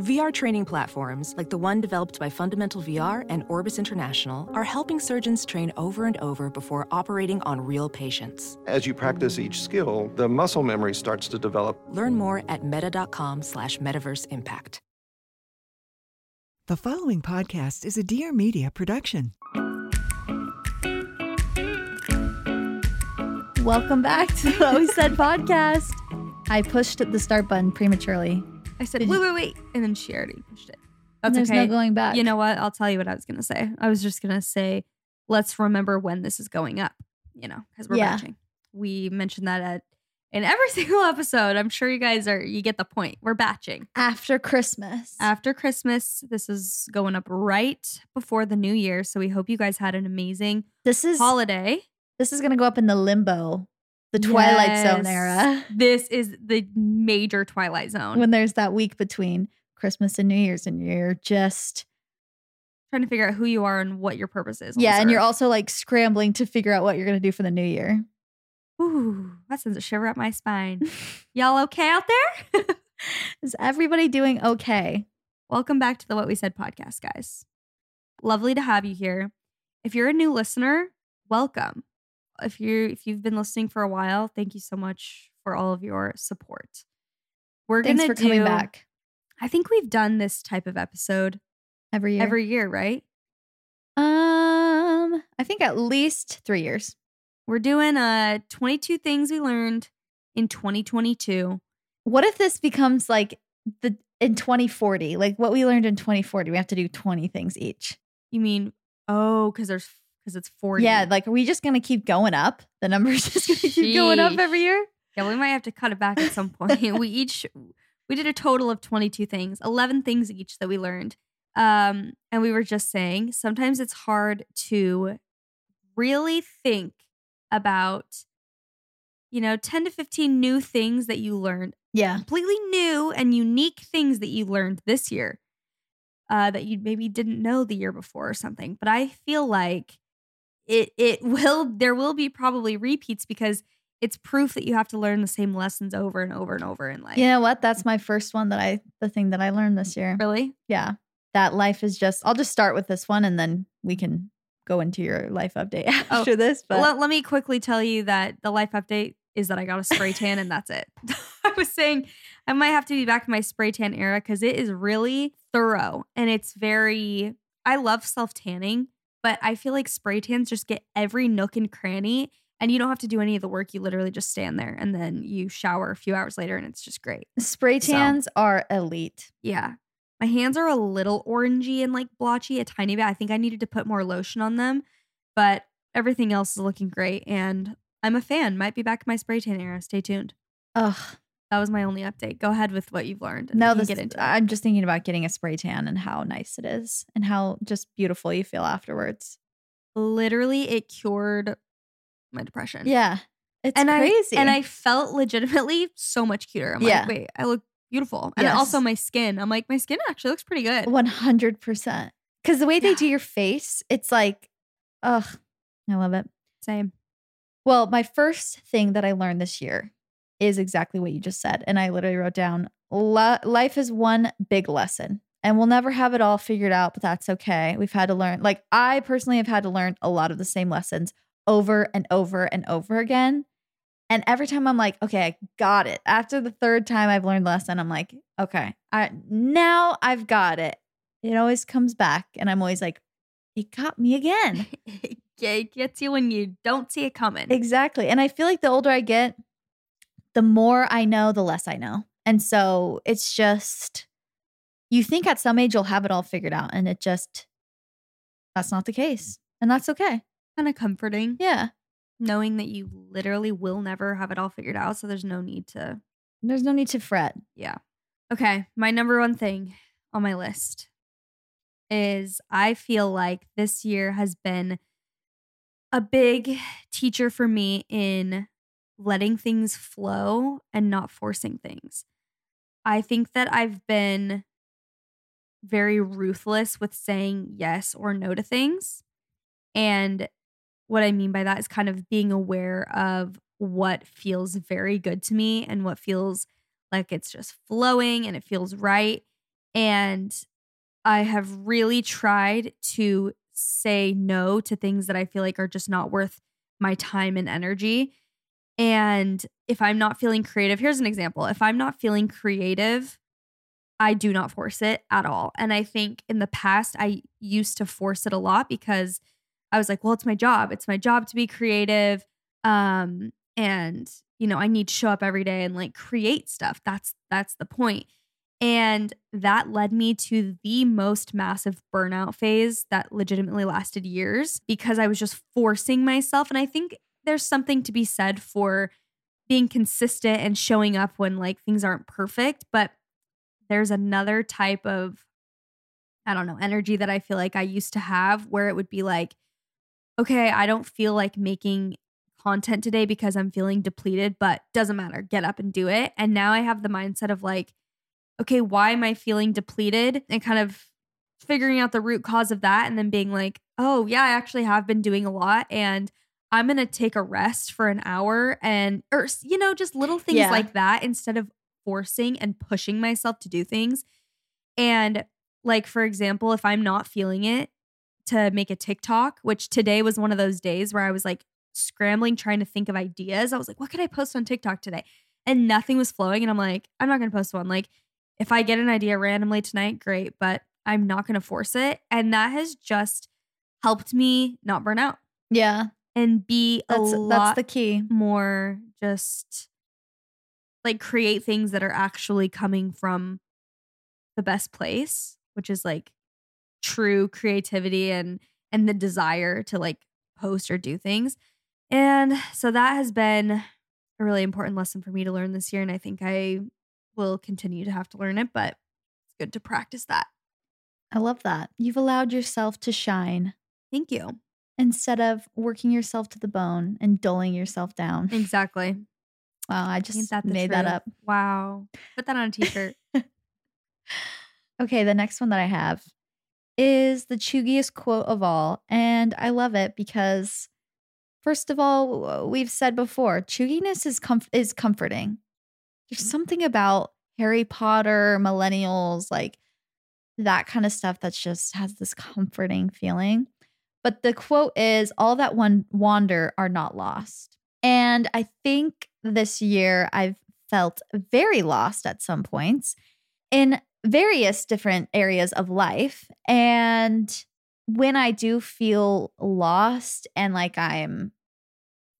VR training platforms, like the one developed by Fundamental VR and Orbis International, are helping surgeons train over and over before operating on real patients. As you practice each skill, the muscle memory starts to develop. Learn more at meta.com slash metaverse impact. The following podcast is a Dear Media production. Welcome back to the What We Said podcast. I pushed the start button prematurely. I said, wait, wait, wait. And then she already pushed it. That's there's okay. no going back. You know what? I'll tell you what I was going to say. I was just going to say, let's remember when this is going up, you know, because we're Yeah. batching. We mentioned that at in every single episode. I'm sure you guys are, you get the point. We're batching. After Christmas. After Christmas, this is going up right before the new year. So we hope you guys had an amazing this is holiday. this is gonna go up in the limbo, the Twilight Zone Yes. era. This is the major Twilight Zone. When there's that week between Christmas and New Year's, and you're just trying to figure out who you are and what your purpose is. yeah, and you're also like scrambling to figure out what you're gonna do for the new year. Ooh, that sends a shiver up my spine. Y'all okay out there? Is everybody doing okay? Welcome back to the What We Said podcast, guys. Lovely to have you here. If you're a new listener, welcome. If you if you've been listening for a while, thank you so much for all of your support. We're Thanks gonna for coming do- back I think we've done this type of episode every year. every year, right? um, I think at least three years. We're doing uh 22 things we learned in 2022. What if this becomes like the in 2040, like what we learned in 2040? We have to do 20 things each. You mean oh, because there's because it's 40. Yeah, like are we just gonna keep going up? The numbers just gonna keep going up every year. Yeah, we might have to cut it back at some point. we each we did a total of 22 things, 11 things each that we learned. Um and we were just saying sometimes it's hard to really think about you know 10 to 15 new things that you learned Yeah. completely new and unique things that you learned this year uh, that you maybe didn't know the year before or something. But I feel like it it will there will be probably repeats because it's proof that you have to learn the same lessons over and over and over in life. You know what? That's my first one that I the thing that I learned this year. Really? Yeah. That life is just I'll just start with this one and then we can go into your life update Oh, after this. But let, let me quickly tell you that the life update is that I got a spray tan and that's it. I was saying I might have to be back in my spray tan era because it is really thorough and it's very. I love self tanning, but I feel like spray tans just get every nook and cranny and you don't have to do any of the work. You literally just stand there and then you shower a few hours later and it's just great. spray So- tans are elite. Yeah. My hands are a little orangey and like blotchy, a tiny bit. I think I needed to put more lotion on them, but everything else is looking great. And I'm a fan. Might be back in my spray tan era. Stay tuned. Ugh. That was my only update. Go ahead with what you've learned. And No, this get into it. I'm just thinking about getting a spray tan and how nice it is and how just beautiful you feel afterwards. Literally, it cured my depression. Yeah. It's and crazy. I and I felt legitimately so much cuter. I'm Yeah. like, wait, I look beautiful, and Yes. also my skin. I'm like, my skin actually looks pretty good. 100%. Because the way they Yeah. do your face, it's like, ugh, I love it. Same. Well, my first thing that I learned this year is exactly what you just said. And I literally wrote down life is one big lesson. And we'll never have it all figured out, but that's okay. We've had to learn, like, I personally have had to learn a lot of the same lessons over and over and over again. And every time I'm like, okay, I got it. After the third time I've learned the lesson, I'm like, okay, I, now I've got it. It always comes back. And I'm always like, it got me again. It gets you when you don't see it coming. Exactly. And I feel like the older I get, the more I know, the less I know. And so it's just, you think at some age you'll have it all figured out. And it just, that's not the case. And that's okay. kind of comforting. Yeah. knowing that you literally will never have it all figured out. So there's no need to, There's no need to fret. yeah. Okay, my number one thing on my list is I feel like this year has been a big teacher for me in letting things flow and not forcing things. I think that I've been very ruthless with saying yes or no to things. And what I mean by that is kind of being aware of what feels very good to me and what feels like it's just flowing and it feels right. And I have really tried to say no to things that I feel like are just not worth my time and energy. And if I'm not feeling creative, here's an example. If I'm not feeling creative, I do not force it at all. And I think in the past, I used to force it a lot because I was like, well, it's my job. It's my job to be creative. Um, and you know, I need to show up every day and like create stuff. That's that's the point. And that led me to the most massive burnout phase that legitimately lasted years because I was just forcing myself. And I think there's something to be said for being consistent and showing up when like things aren't perfect. But there's another type of, I don't know, energy that I feel like I used to have where it would be like, okay, I don't feel like making content today because I'm feeling depleted, but doesn't matter. Get up and do it. And now I have the mindset of like, okay, why am I feeling depleted? And kind of figuring out the root cause of that and then being like, oh, yeah, I actually have been doing a lot and I'm going to take a rest for an hour and, or, you know, just little things Yeah. like that instead of forcing and pushing myself to do things. And, like, for example, if I'm not feeling it to make a TikTok, which today was one of those days where I was like scrambling, trying to think of ideas. I was like, what could I post on TikTok today? And nothing was flowing. And I'm like, I'm not going to post one. Like, if I get an idea randomly tonight, great, but I'm not going to force it. And that has just helped me not burn out Yeah. And be a That's lot that's the key. more just like create things that are actually coming from the best place, which is like true creativity and and the desire to like post or do things. And so that has been a really important lesson for me to learn this year and I think I will continue to have to learn it, but it's good to practice that. I love that. You've allowed yourself to shine Thank you. Instead of working yourself to the bone and dulling yourself down. Exactly. Wow, I just that made that up. Wow. Put that on a t-shirt. Okay, the next one that I have is the chuggiest quote of all. And I love it because, first of all, we've said before, chugginess is, comf- is comforting. There's mm-hmm. something about Harry Potter, millennials, like that kind of stuff that's just has this comforting feeling. But the quote is all that one wander are not lost. And I think this year I've felt very lost at some points in various different areas of life. And when I do feel lost and like I'm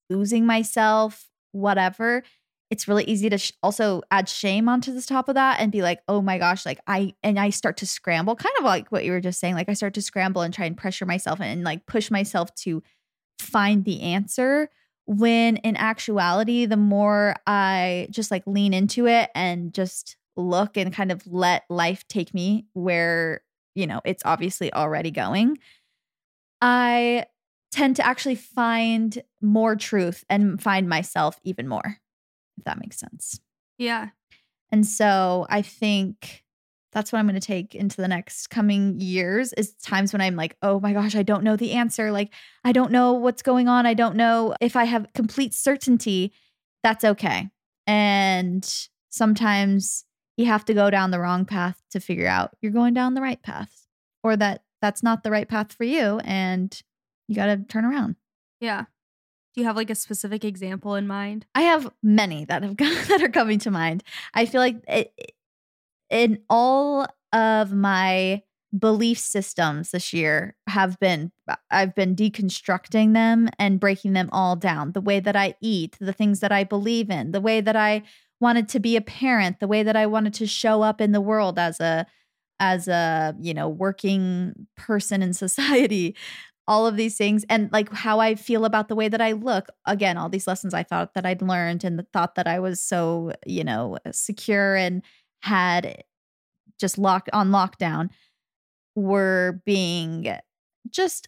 losing myself, whatever, it's really easy to sh- also add shame onto the top of that and be like, oh my gosh, like I, and I start to scramble, kind of like what you were just saying. Like I start to scramble and try and pressure myself and like push myself to find the answer. When in actuality, the more I just like lean into it and just look and kind of let life take me where, you know, it's obviously already going, I tend to actually find more truth and find myself even more, if that makes sense. yeah. And so I think that's what I'm going to take into the next coming years is times when I'm like, oh my gosh, I don't know the answer. Like, I don't know what's going on. I don't know if I have complete certainty. That's okay. And sometimes you have to go down the wrong path to figure out you're going down the right path or that that's not the right path for you. And you got to turn around. Yeah. Do you have like a specific example in mind? I have many that have got, that are coming to mind. I feel like it, in all of my belief systems this year have been uh, I've been deconstructing them and breaking them all down. The way that I eat, the things that I believe in, the way that I wanted to be a parent, the way that I wanted to show up in the world as a as a, you know, working person in society all of these things and like how I feel about the way that I look. Again, all these lessons I thought that I'd learned and the thought that I was so, you know, secure and had just locked on lockdown were being just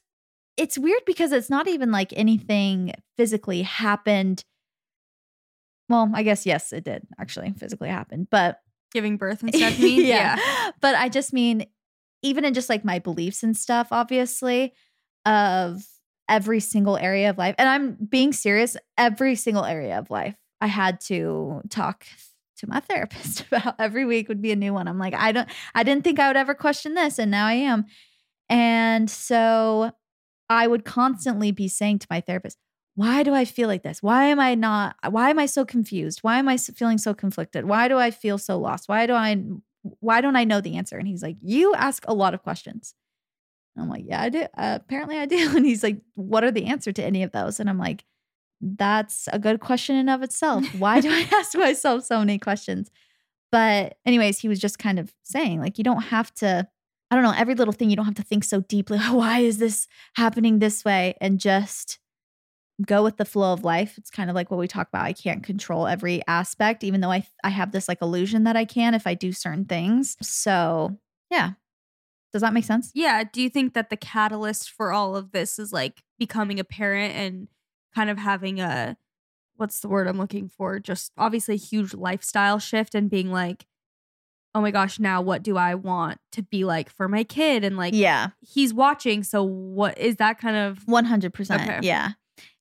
it's weird because it's not even like anything physically happened. Well, I guess yes, it did actually physically happen, but Giving birth and stuff. mean? yeah. But I just mean, even in just like my beliefs and stuff, obviously, of every single area of life. And I'm being serious, every single area of life. I had to talk to my therapist about every week would be a new one. I'm like, I don't, I didn't think I would ever question this. And now I am. And so I would constantly be saying to my therapist, why do I feel like this? Why am I not? Why am I so confused? Why am I feeling so conflicted? Why do I feel so lost? Why do I? Why don't I know the answer? And he's like, you ask a lot of questions. And I'm like, yeah, I do. Uh, apparently, I do. And he's like, what are the answer to any of those? And I'm like, that's a good question in of itself. Why do I ask myself so many questions? But anyways, he was just kind of saying like, you don't have to. I don't know, every little thing, you don't have to think so deeply. Why is this happening this way? And just go with the flow of life. It's kind of like what we talk about. I can't control every aspect, even though I I have this like illusion that I can if I do certain things. So yeah. Does that make sense? Yeah. Do you think that the catalyst for all of this is like becoming a parent and kind of having a what's the word I'm looking for? Just obviously a huge lifestyle shift and being like, oh my gosh, now what do I want to be like for my kid? And like, Yeah. he's watching. So what is that kind of 100%. Okay. Yeah.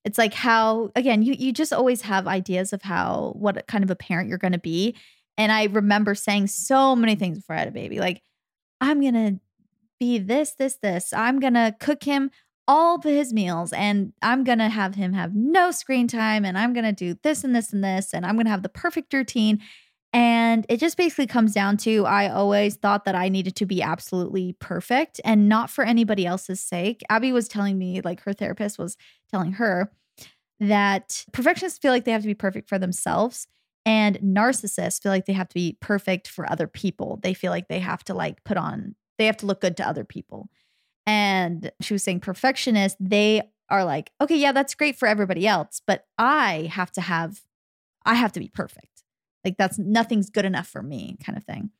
It's like how again, you you just always have ideas of how what kind of a parent you're going to be. And I remember saying so many things before I had a baby. Like I'm going to be this this this. I'm going to cook him all of his meals and I'm going to have him have no screen time and I'm going to do this and this and this and I'm going to have the perfect routine. And it just basically comes down to I always thought that I needed to be absolutely perfect and not for anybody else's sake. Abby was telling me, like her therapist was telling her, that perfectionists feel like they have to be perfect for themselves and narcissists feel like they have to be perfect for other people. They feel like they have to like put on, they have to look good to other people. And she was saying perfectionists, they are like, okay, yeah, that's great for everybody else, but I have to have, I have to be perfect. Like that's nothing's good enough for me, kind of thing.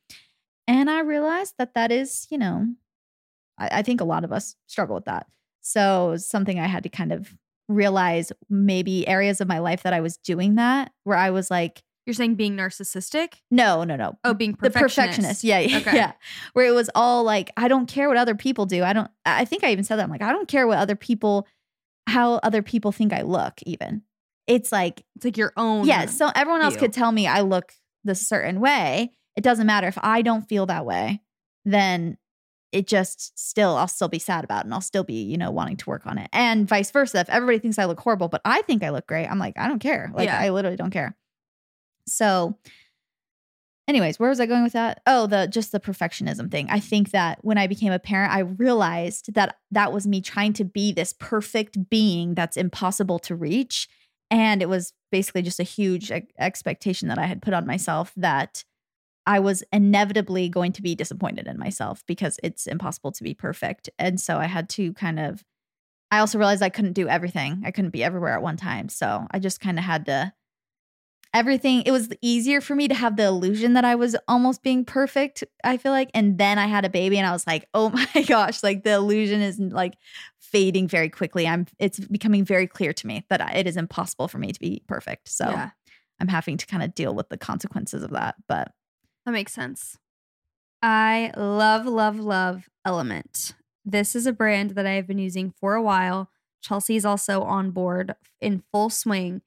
And I realized that that is, you know, I, I think a lot of us struggle with that. So something I had to kind of realize maybe areas of my life that I was doing that where I was like, you're saying being narcissistic? no, no, no. Oh, being perfectionist. the perfectionist. Yeah, yeah, Okay. yeah. Where it was all like, I don't care what other people do. I don't, I think I even said that. I'm like, I don't care what other people, how other people think I look, even. It's like, It's like your own. yeah, so everyone else view. could tell me I look this certain way. It doesn't matter if I don't feel that way, then it just still, I'll still be sad about it and I'll still be, you know, wanting to work on it. And vice versa. If everybody thinks I look horrible, but I think I look great, I'm like, I don't care. Like, Yeah. I literally don't care. So, anyways, where was I going with that? Oh, the just the perfectionism thing. I think that when I became a parent, I realized that that was me trying to be this perfect being that's impossible to reach. And it was basically just a huge expectation that I had put on myself that I was inevitably going to be disappointed in myself because it's impossible to be perfect. And so I had to kind of, I also realized I couldn't do everything. I couldn't be everywhere at one time. So I just kind of had to, everything, it was easier for me to have the illusion that I was almost being perfect, I feel like. And then I had a baby and I was like, oh my gosh, like the illusion is like fading very quickly. I'm, it's becoming very clear to me that I- it is impossible for me to be perfect. So Yeah, I'm having to kind of deal with the consequences of that. But that makes sense. I love, love, love Element. This is a brand that I have been using for a while. Chelsey's also on board in full swing.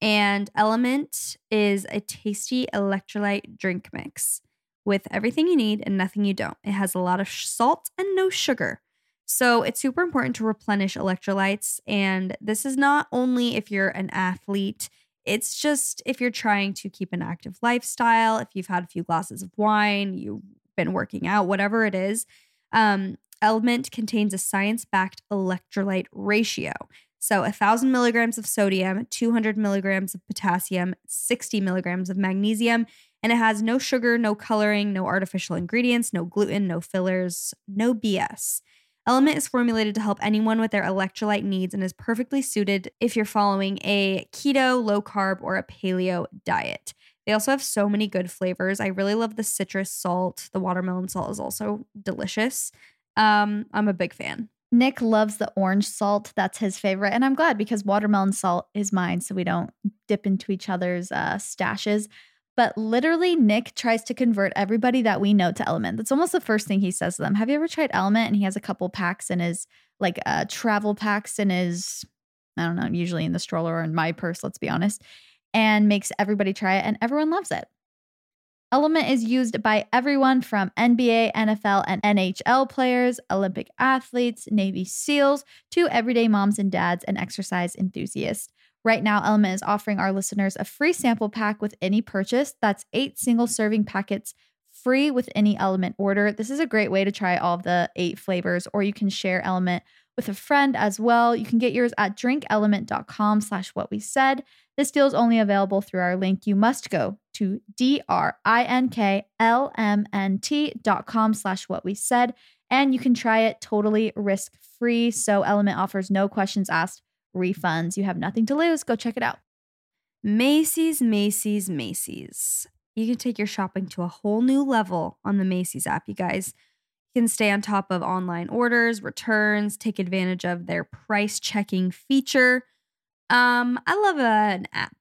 And Element is a tasty electrolyte drink mix with everything you need and nothing you don't. It has a lot of salt and no sugar. So it's super important to replenish electrolytes. And this is not only if you're an athlete, it's just if you're trying to keep an active lifestyle, if you've had a few glasses of wine, you've been working out, whatever it is. Um, Element contains a science backed electrolyte ratio. So, 1,000 milligrams of sodium, 200 milligrams of potassium, 60 milligrams of magnesium, and it has no sugar, no coloring, no artificial ingredients, no gluten, no fillers, no BS. Element is formulated to help anyone with their electrolyte needs and is perfectly suited if you're following a keto, low carb, or a paleo diet. They also have so many good flavors. I really love the citrus salt. The watermelon salt is also delicious. Um, I'm a big fan. Nick loves the orange salt. That's his favorite. And I'm glad because watermelon salt is mine. So we don't dip into each other's uh, stashes. But literally, Nick tries to convert everybody that we know to Element. That's almost the first thing he says to them. Have you ever tried Element? And he has a couple packs in his, like uh, travel packs in his, I don't know, usually in the stroller or in my purse, let's be honest, and makes everybody try it. And everyone loves it. Element is used by everyone from NBA, NFL, and NHL players, Olympic athletes, Navy SEALs, to everyday moms and dads and exercise enthusiasts. Right now, Element is offering our listeners a free sample pack with any purchase. That's eight single serving packets free with any Element order. This is a great way to try all of the eight flavors, or you can share Element with a friend as well. You can get yours at drinkelement.com slash what we said. This deal is only available through our link. You must go to D-R-I-N-K-L-M-N-T.com slash what we said. And you can try it totally risk free. So Element offers no questions asked refunds. You have nothing to lose. Go check it out. Macy's, Macy's, Macy's. You can take your shopping to a whole new level on the Macy's app, you guys. You can stay on top of online orders, returns, take advantage of their price checking feature. Um, I love an app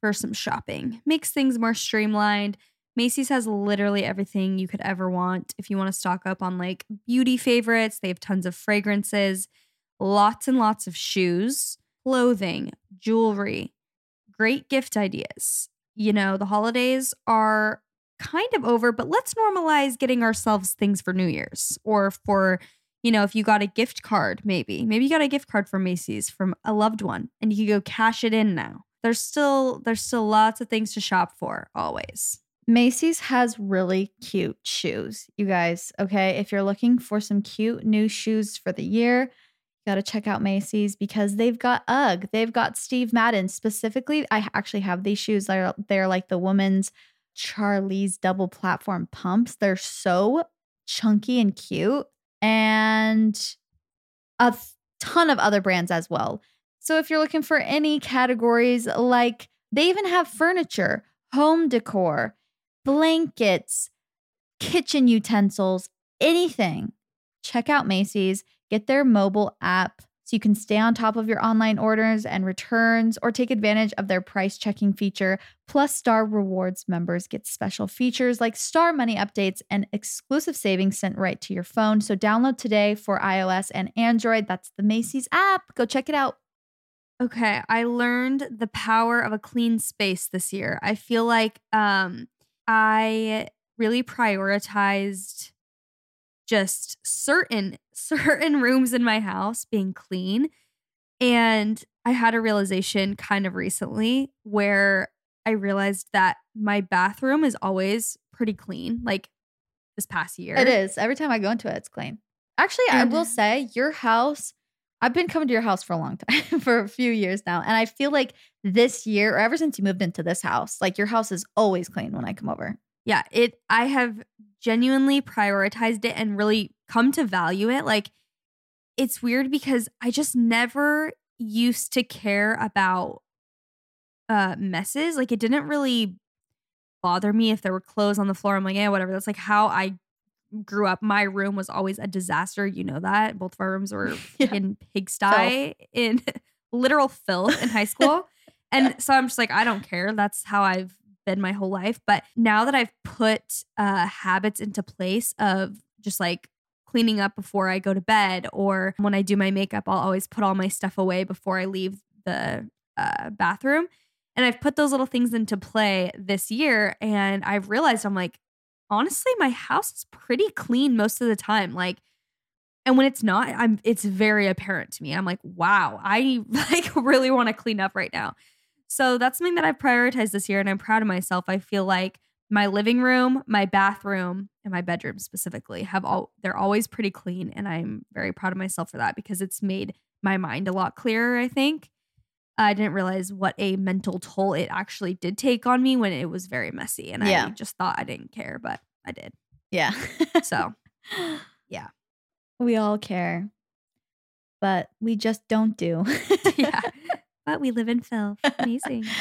for some shopping. Makes things more streamlined. Macy's has literally everything you could ever want. If you want to stock up on like beauty favorites, they have tons of fragrances, lots and lots of shoes, clothing, jewelry, great gift ideas. You know, the holidays are kind of over, but let's normalize getting ourselves things for New Year's or for, you know, if you got a gift card, maybe. Maybe you got a gift card from Macy's from a loved one and you can go cash it in now. There's still there's still lots of things to shop for always. Macy's has really cute shoes, you guys. Okay. If you're looking for some cute new shoes for the year, you got to check out Macy's because they've got UGG. They've got Steve Madden. Specifically, I actually have these shoes. They're, they're like the woman's Charlie's double platform pumps. They're so chunky and cute. And a ton of other brands as well. So if you're looking for any categories, like they even have furniture, home decor, blankets, kitchen utensils, anything, check out Macy's. Get their mobile app so you can stay on top of your online orders and returns or take advantage of their price checking feature. Plus, Star Rewards members get special features like Star Money updates and exclusive savings sent right to your phone. So, download today for iOS and Android. That's the Macy's app. Go check it out. Okay, I learned the power of a clean space this year. I feel like um I really prioritized just certain certain rooms in my house being clean and I had a realization kind of recently where I realized that my bathroom is always pretty clean like this past year. It is. Every time I go into it, it's clean. Actually, I will say your house, I've been coming to your house for a long time, for a few years now. And I feel like this year, or ever since you moved into this house, like your house is always clean when I come over. Yeah, it I have genuinely prioritized it and really come to value it. Like it's weird because I just never used to care about uh messes. Like it didn't really bother me if there were clothes on the floor. I'm like, yeah, whatever. That's like how I grew up. My room was always a disaster. You know that. Both of our rooms were Yeah. in pigsty in literal filth in high school. And so I'm just like, I don't care. That's how I've been my whole life. But now that I've put uh, habits into place of just like cleaning up before I go to bed, or when I do my makeup, I'll always put all my stuff away before I leave the uh, bathroom. And I've put those little things into play this year. And I've realized I'm like, honestly, my house is pretty clean most of the time. Like, and when it's not, I'm it's very apparent to me. I'm like, wow, I like really want to clean up right now. So that's something that I've prioritized this year and I'm proud of myself. I feel like my living room, my bathroom, and my bedroom specifically have all they're always pretty clean and I'm very proud of myself for that because it's made my mind a lot clearer, I think. I didn't realize what a mental toll it actually did take on me when it was very messy and Yeah. I just thought I didn't care, but I did. Yeah. So, yeah. We all care, but we just don't do. yeah. But we live in filth. Amazing.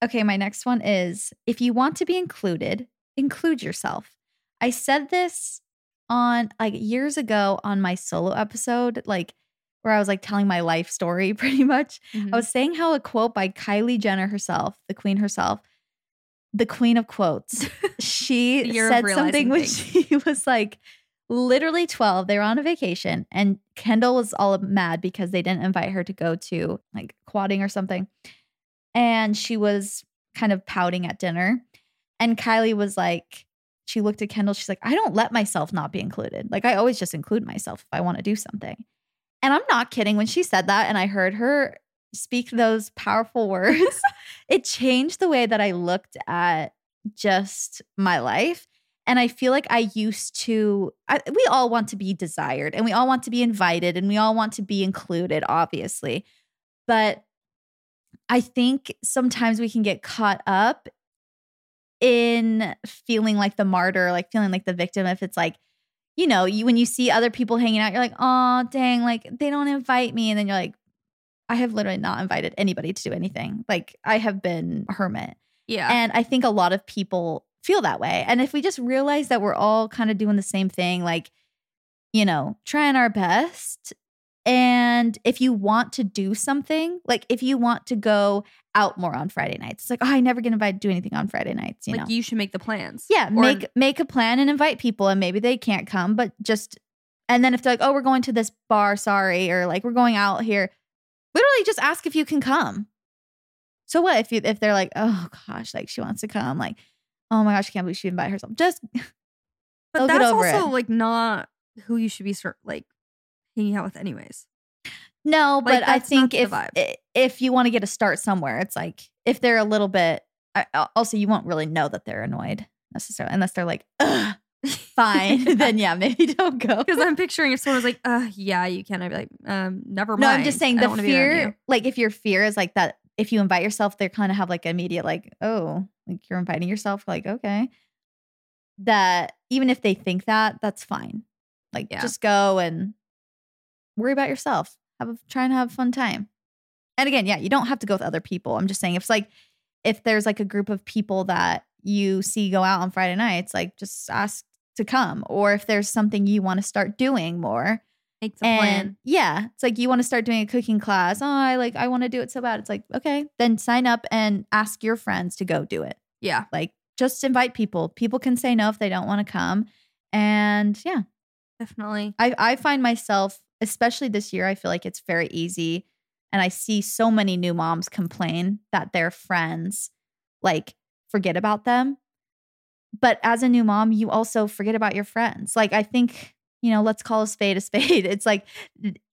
Okay, my next one is if you want to be included, include yourself. I said this on like years ago on my solo episode, like where I was like telling my life story pretty much. Mhm. I was saying how a quote by Kylie Jenner herself, the queen herself, the queen of quotes, she said something when she was like literally 12. They were on a vacation and Kendall was all mad because they didn't invite her to go to like quadding or something. And she was kind of pouting at dinner. And Kylie was like, she looked at Kendall. She's like, I don't let myself not be included. Like, I always just include myself if I want to do something. And I'm not kidding. When she said that and I heard her speak those powerful words, it changed the way that I looked at just my life. And I feel like I used to, I, we all want to be desired and we all want to be invited and we all want to be included, obviously. But I think sometimes we can get caught up in feeling like the martyr, like feeling like the victim. If it's like, you know, you when you see other people hanging out, you're like, oh, dang, like they don't invite me. And then you're like, I have literally not invited anybody to do anything. Like I have been a hermit. Yeah. And I think a lot of people feel that way. And if we just realize that we're all kind of doing the same thing, like, you know, trying our best. And if you want to do something, like if you want to go out more on Friday nights, it's like, oh, I never get invited to do anything on Friday nights, you like know? you should make the plans. yeah, Or- make make a plan and invite people, and maybe they can't come, but just and then if they're like, oh, we're going to this bar, sorry, or like we're going out here, literally just ask if you can come. So what if you if they're like, oh gosh, like she wants to come, like, oh my gosh, I can't believe she invited herself. Just But that's also it. like not who you should be sort like hanging out with anyways. no, Like, but I think if if you want to get a start somewhere, it's like if they're a little bit. I, also, you won't really know that they're annoyed necessarily unless they're like, Ugh, fine. then yeah, maybe don't go. Because I'm picturing if someone was like, uh, yeah, you can. I'd be like, um, never mind. No, I'm just saying the don't wanna be around you." fear, like if your fear is like that, if you invite yourself, they kind of have like immediate, like, oh, like you're inviting yourself, like, okay. That even if they think that, that's fine. Like Yeah. just go and worry about yourself. Have a try and have a fun time. And again, yeah, you don't have to go with other people. I'm just saying if it's like if there's like a group of people that you see go out on Friday nights, like just ask to come. Or if there's something you want to start doing more, Make the and plan. yeah, it's like you want to start doing a cooking class. Oh, I like I want to do it so bad. It's like, okay, then sign up and ask your friends to go do it. Yeah. Like just invite people. People can say no if they don't want to come. And yeah, Definitely. I I find myself, especially this year, I feel like it's very easy. And I see so many new moms complain that their friends like forget about them. But as a new mom, you also forget about your friends. Like I think, you know, let's call a spade a spade. It's like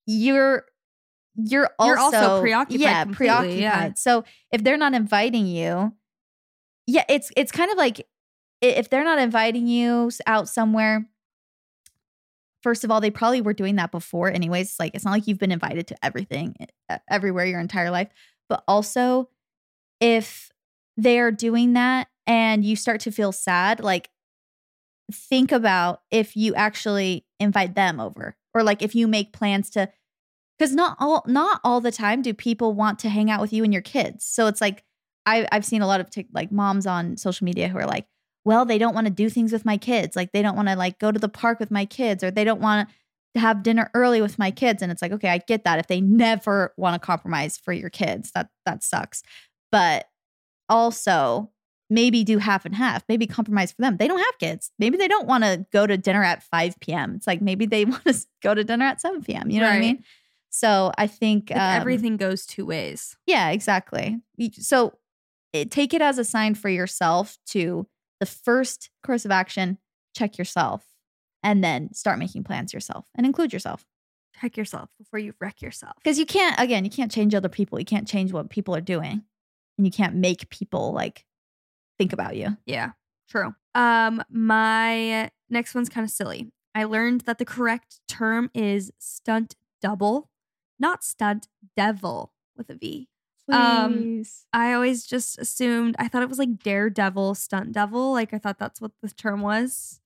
you're you're also, You're also preoccupied Yeah, preoccupied. yeah. So if they're not inviting you, yeah, it's it's kind of like if they're not inviting you out somewhere, first of all, they probably were doing that before, anyways. Like, it's not like you've been invited to everything, everywhere your entire life. But also, if they're doing that and you start to feel sad, like, think about if you actually invite them over or like if you make plans to because not all not all the time do people want to hang out with you and your kids. So it's like I, i've seen a lot of tic- like moms on social media who are like well they don't want to do things with my kids. Like they don't want to like go to the park with my kids or they don't want to have dinner early with my kids. And it's like okay i get that. If they never want to compromise for your kids that that sucks. But also maybe do half and half maybe compromise for them they don't have kids maybe they don't want to go to dinner at 5 p.m it's like maybe they want to go to dinner at 7 p.m you know what i mean so i think Like, um, everything goes two ways. yeah, exactly. So it, take it as a sign for yourself to the first course of action, check yourself, and then start making plans yourself and include yourself. Check yourself before you wreck yourself. Because you can't, again, you can't change other people. You can't change what people are doing. And you can't make people like think about you. Yeah, true. Um, my next one's kind of silly. I learned that the correct term is stunt double, not stunt devil with a V. Um, I always just assumed I thought it was like daredevil, stunt devil. Like I thought that's what the term was.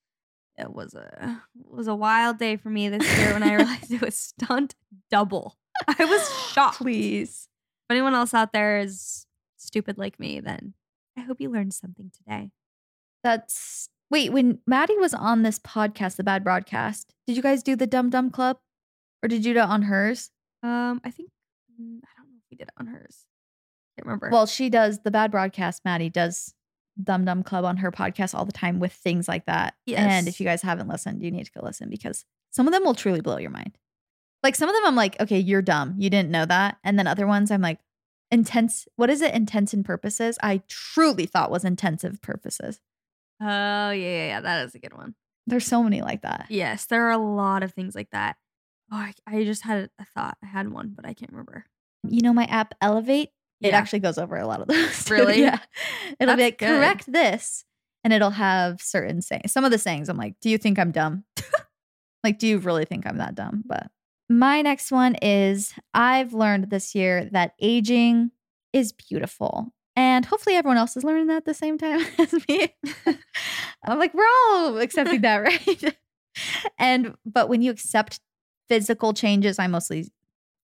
It was a it was a wild day for me this year when I realized it was stunt double. I was shocked. Please. If anyone else out there is stupid like me, then I hope you learned something today. That's wait, when Maddie was on this podcast, the bad broadcast, did you guys do the Dum Dum Club? Or did you do it on hers? Um, I think mm, I don't know if we did it on hers. Can't remember. Well, she does the bad broadcast. Maddie does Dum Dum Club on her podcast all the time with things like that. Yes. And if you guys haven't listened, you need to go listen because some of them will truly blow your mind. Like some of them, I'm like, okay, you're dumb. You didn't know that. And then other ones, I'm like, intense. What is it? Intense in purposes. I truly thought was intensive purposes. oh yeah, yeah, yeah. That is a good one. There's so many like that. Yes, there are a lot of things like that. Oh, I, I just had a thought. I had one, but I can't remember. You know, my app Elevate, it actually goes over a lot of those. Really? Yeah. It'll be like, good. correct this. And it'll have certain sayings. Some of the sayings, I'm like, do you think I'm dumb? like, do you really think I'm that dumb? But my next one is I've learned this year that aging is beautiful. And hopefully everyone else is learning that at the same time as me. I'm like, we're all accepting that, right? and but when you accept physical changes, I'm mostly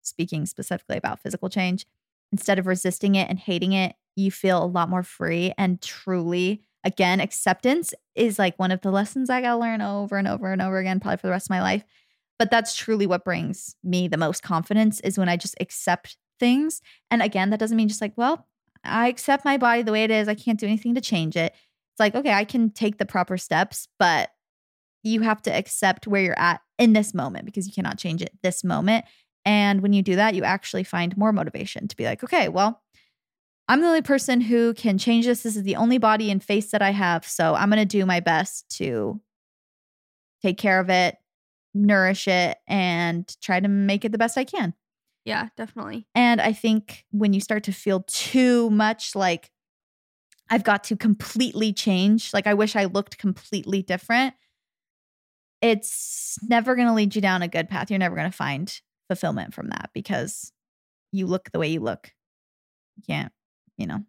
speaking specifically about physical change, instead of resisting it and hating it, you feel a lot more free and truly again acceptance is like one of the lessons I got to learn over and over and over again probably for the rest of my life. But that's truly what brings me the most confidence is when I just accept things. And again, that doesn't mean just like, well, I accept my body the way it is. I can't do anything to change it. It's like, okay, I can take the proper steps, but you have to accept where you're at in this moment because you cannot change it this moment. And when you do that, you actually find more motivation to be like, okay, well, I'm the only person who can change this. This is the only body and face that I have. So I'm going to do my best to take care of it, nourish it, and try to make it the best I can. Yeah, definitely. And I think when you start to feel too much like I've got to completely change, like I wish I looked completely different, it's never going to lead you down a good path. You're never going to find fulfillment from that because you look the way you look. You can't, you know.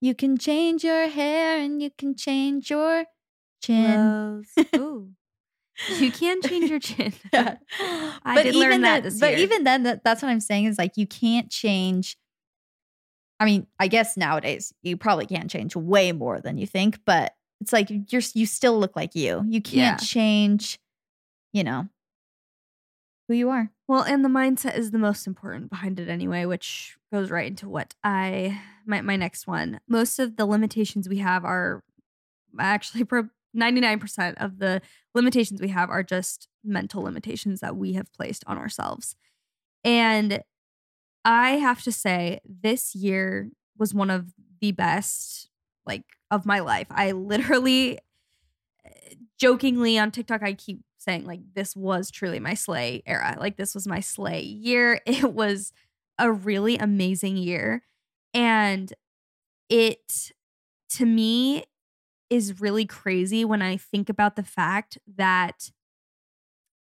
You can change your hair and you can change your chin. Ooh. You can change your chin. Yeah. I did learn even that this But year. even then, that, that's what I'm saying is like you can't change. I mean, I guess nowadays you probably can change way more than you think, but it's like you're you still look like you. You can't Yeah. change, you know, who you are. Well, and the mindset is the most important behind it anyway, which goes right into what I my my next one. Most of the limitations we have are actually pro 99% of the limitations we have are just mental limitations that we have placed on ourselves. And I have to say this year was one of the best like of my life. I literally eh, jokingly on TikTok I keep saying like this was truly my slay era. Like this was my slay year. It was a really amazing year and it to me is really crazy when I think about the fact that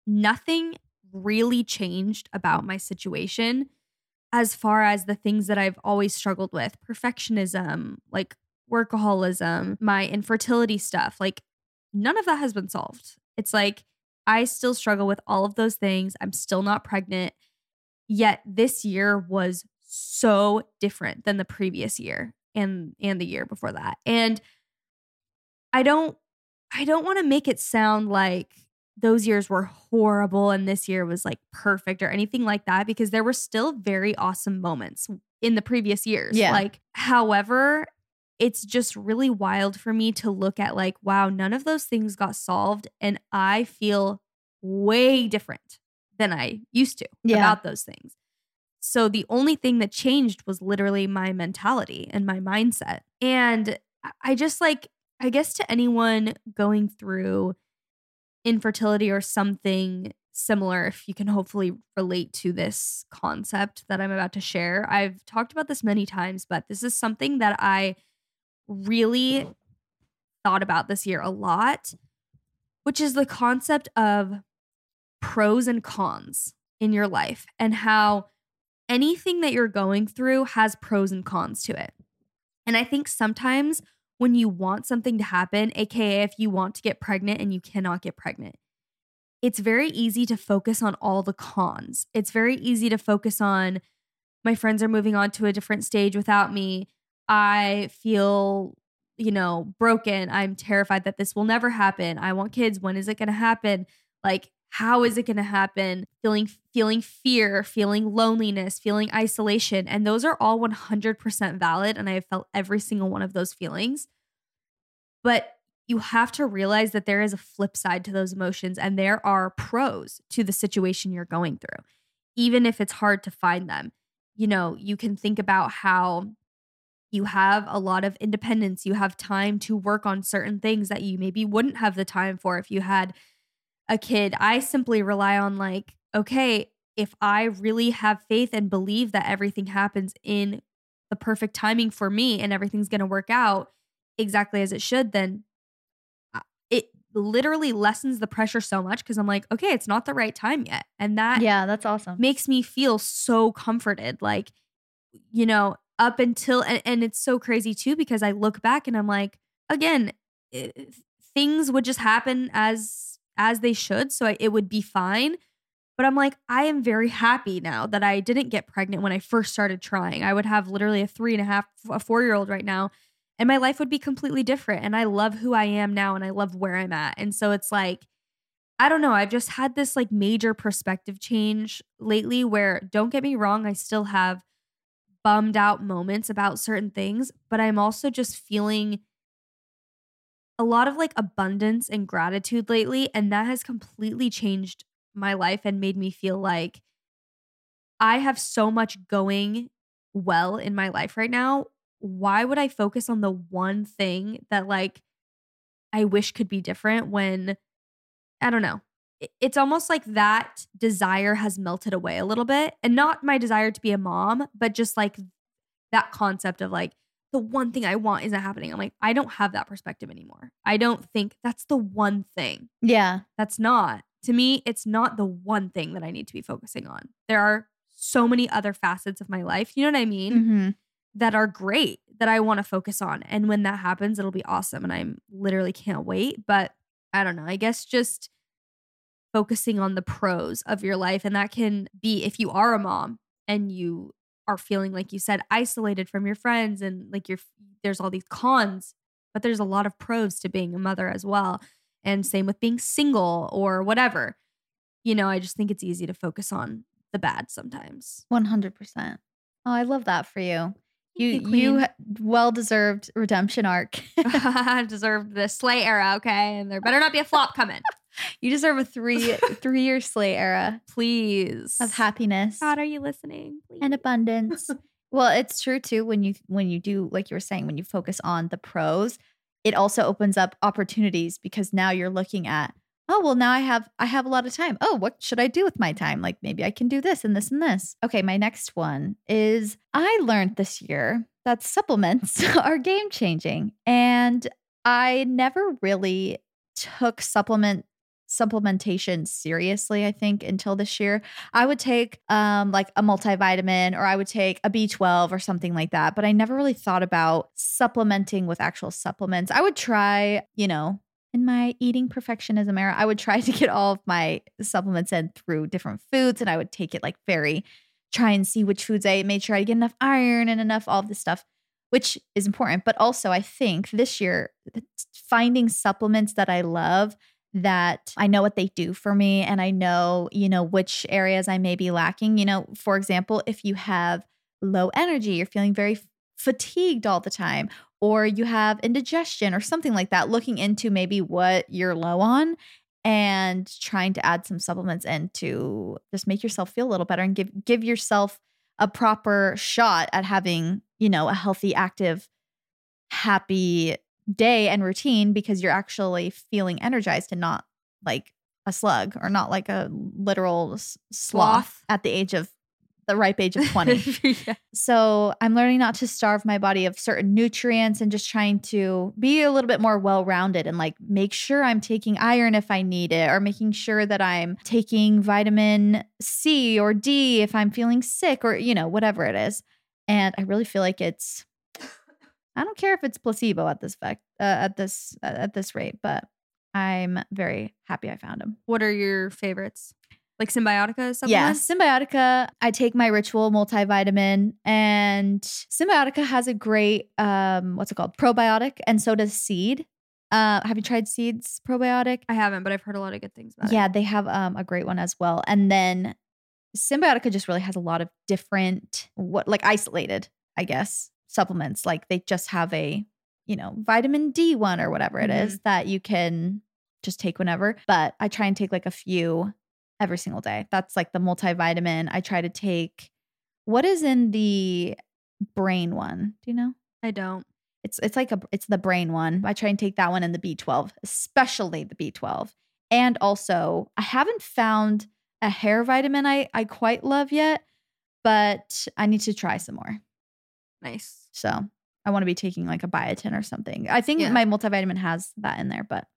nothing really changed about my situation as far as the things that I've always struggled with perfectionism, like workaholism, my infertility stuff. Like, none of that has been solved. It's like I still struggle with all of those things. I'm still not pregnant. Yet this year was so different than the previous year and and the year before that. And I don't I don't want to make it sound like those years were horrible and this year was like perfect or anything like that because there were still very awesome moments in the previous years. Yeah. Like, however, it's just really wild for me to look at like, wow, none of those things got solved and I feel way different than I used to Yeah. about those things. So the only thing that changed was literally my mentality and my mindset. And I- I just like, I guess to anyone going through infertility or something similar, if you can hopefully relate to this concept that I'm about to share, I've talked about this many times, but this is something that I really thought about this year a lot, which is the concept of pros and cons in your life and how anything that you're going through has pros and cons to it. And I think sometimes when you want something to happen, AKA if you want to get pregnant and you cannot get pregnant, it's very easy to focus on all the cons. It's very easy to focus on my friends are moving on to a different stage without me. I feel, you know, broken. I'm terrified that this will never happen. I want kids. When is it going to happen? Like, how is it going to happen? Feeling feeling fear, feeling loneliness, feeling isolation, and those are all 100% valid and I have felt every single one of those feelings. But you have to realize that there is a flip side to those emotions and there are pros to the situation you're going through, even if it's hard to find them. You know, you can think about how you have a lot of independence, you have time to work on certain things that you maybe wouldn't have the time for if you had a kid. I simply rely on, like, okay, if I really have faith and believe that everything happens in the perfect timing for me and everything's going to work out exactly as it should, then uh, it literally lessens the pressure so much because I'm like, okay, it's not the right time yet. And that Yeah, that's awesome. makes me feel so comforted. Like, you know, up until, and, and it's so crazy too because I look back and I'm like, again, it, things would just happen as as they should, so I, it would be fine. But I'm like, I am very happy now that I didn't get pregnant when I first started trying. I would have literally a three and a half, a four year old right now, and my life would be completely different. And I love who I am now and I love where I'm at. And so it's like, I don't know. I've just had this like major perspective change lately where, don't get me wrong, I still have bummed out moments about certain things, but I'm also just feeling a lot of like abundance and gratitude lately. And that has completely changed my life and made me feel like I have so much going well in my life right now. Why would I focus on the one thing that like I wish could be different when I don't know. It's almost like that desire has melted away a little bit. And not my desire to be a mom, but just like that concept of like, the one thing I want isn't happening. I'm like, I don't have that perspective anymore. I don't think that's the one thing. Yeah. That's not. To me, it's not the one thing that I need to be focusing on. There are so many other facets of my life, you know what I mean? Mm-hmm. That are great that I want to focus on. And when that happens, it'll be awesome. And I'm literally can't wait. But I don't know. I guess just focusing on the pros of your life. And that can be if you are a mom and you are feeling like you said isolated from your friends and like you're there's all these cons but there's a lot of pros to being a mother as well and same with being single or whatever you know i just think it's easy to focus on the bad sometimes 100%. Oh, I love that for you. You you, you well deserved redemption arc. deserved the slay era okay and there better not be a flop coming you deserve a three three year slay era please of happiness god are you listening please? and abundance. well, it's true too when you when you do like you were saying when you focus on the pros, it also opens up opportunities because now you're looking at oh well now I have I have a lot of time. Oh, what should I do with my time? Like maybe I can do this and this and this. Okay, my next one is I learned this year that supplements are game changing and I never really took supplement supplementation seriously i think until this year. I would take um like a multivitamin or i would take a b12 or something like that but i never really thought about supplementing with actual supplements. I would try you know in my eating perfectionism era i would try to get all of my supplements in through different foods and i would take it like very try and see which foods i made sure i get enough iron and enough all of this stuff which is important. But also i think this year finding supplements that i love that I know what they do for me and I know, you know, which areas I may be lacking. You know, for example, if you have low energy, you're feeling very fatigued all the time, or you have indigestion or something like that, looking into maybe what you're low on and trying to add some supplements in to just make yourself feel a little better and give give yourself a proper shot at having, you know, a healthy, active, happy day and routine because you're actually feeling energized and not like a slug or not like a literal s- sloth Sloth. at the age of the ripe age of 20. Yeah. so I'm learning not to starve my body of certain nutrients and just trying to be a little bit more well rounded and like make sure I'm taking iron if I need it or making sure that I'm taking vitamin C or D if I'm feeling sick or, you know, whatever it is. And I really feel like it's I don't care if it's placebo at this fact uh, at this uh, at this rate, but I'm very happy I found him. what are your favorites Like Symbiotica Yeah. Symbiotica. I take my ritual multivitamin, and Symbiotica has a great um, what's it called? Probiotic, and so does Seed. Uh, have you tried Seed's probiotic? I haven't, but I've heard a lot of good things about Yeah, it. Yeah, they have um, a great one as well. And then Symbiotica just really has a lot of different, what like isolated, I guess, supplements. Like they just have a, you know, vitamin D one or whatever it is mm-hmm. that you can just take whenever. But I try and take like a few every single day. That's like the multivitamin. I try to take what is in the brain one. Do you know? I don't. It's it's like a it's the brain one. I try and take that one and the B12, especially the B12. And also, I haven't found a hair vitamin I I quite love yet, but I need to try some more. Nice. So, I want to be taking like a biotin or something. I think Yeah. my multivitamin has that in there, but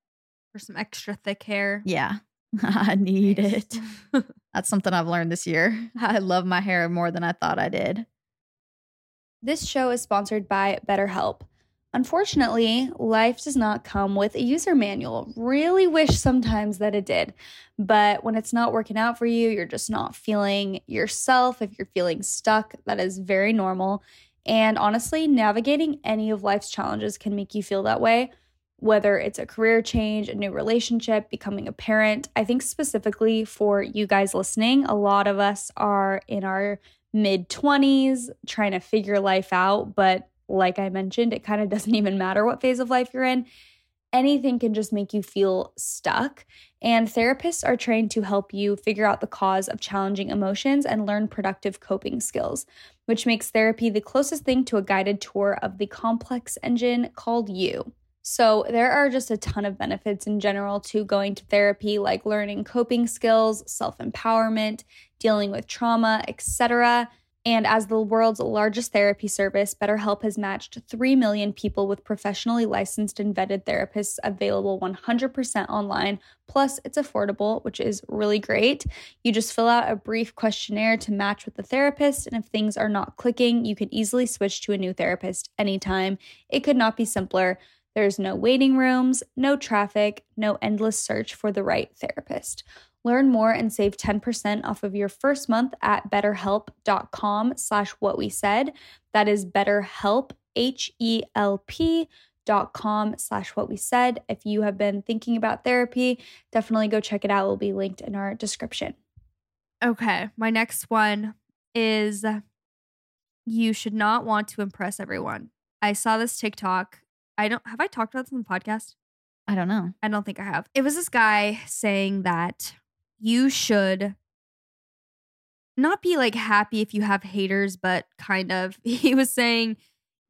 For some extra thick hair. yeah. I need Nice. it. That's something I've learned this year. I love my hair more than I thought I did. This show is sponsored by BetterHelp. Unfortunately, life does not come with a user manual. Really wish sometimes that it did. But when it's not working out for you, you're just not feeling yourself. If you're feeling stuck, that is very normal. And honestly, navigating any of life's challenges can make you feel that way. Whether it's a career change, a new relationship, becoming a parent. I think specifically for you guys listening, a lot of us are in our mid 20s trying to figure life out. But like I mentioned, it kind of doesn't even matter what phase of life you're in. Anything can just make you feel stuck. And therapists are trained to help you figure out the cause of challenging emotions and learn productive coping skills, which makes therapy the closest thing to a guided tour of the complex engine called you. So, there are just a ton of benefits in general to going to therapy, like learning coping skills, self empowerment, dealing with trauma, etc. And as the world's largest therapy service, BetterHelp has matched 3 million people with professionally licensed and vetted therapists available 100% online. Plus, it's affordable, which is really great. You just fill out a brief questionnaire to match with the therapist, and if things are not clicking, you can easily switch to a new therapist anytime. It could not be simpler. There's no waiting rooms, no traffic, no endless search for the right therapist. Learn more and save 10% off of your first month at betterhelp.com slash what we said. That is betterhelp, H-E-L-P dot com slash what we said. If you have been thinking about therapy, definitely go check it out. It will be linked in our description. Okay. My next one is you should not want to impress everyone. I saw this TikTok. I don't have I talked about this on the podcast? I don't know. I don't think I have. It was this guy saying that you should not be like happy if you have haters, but kind of. He was saying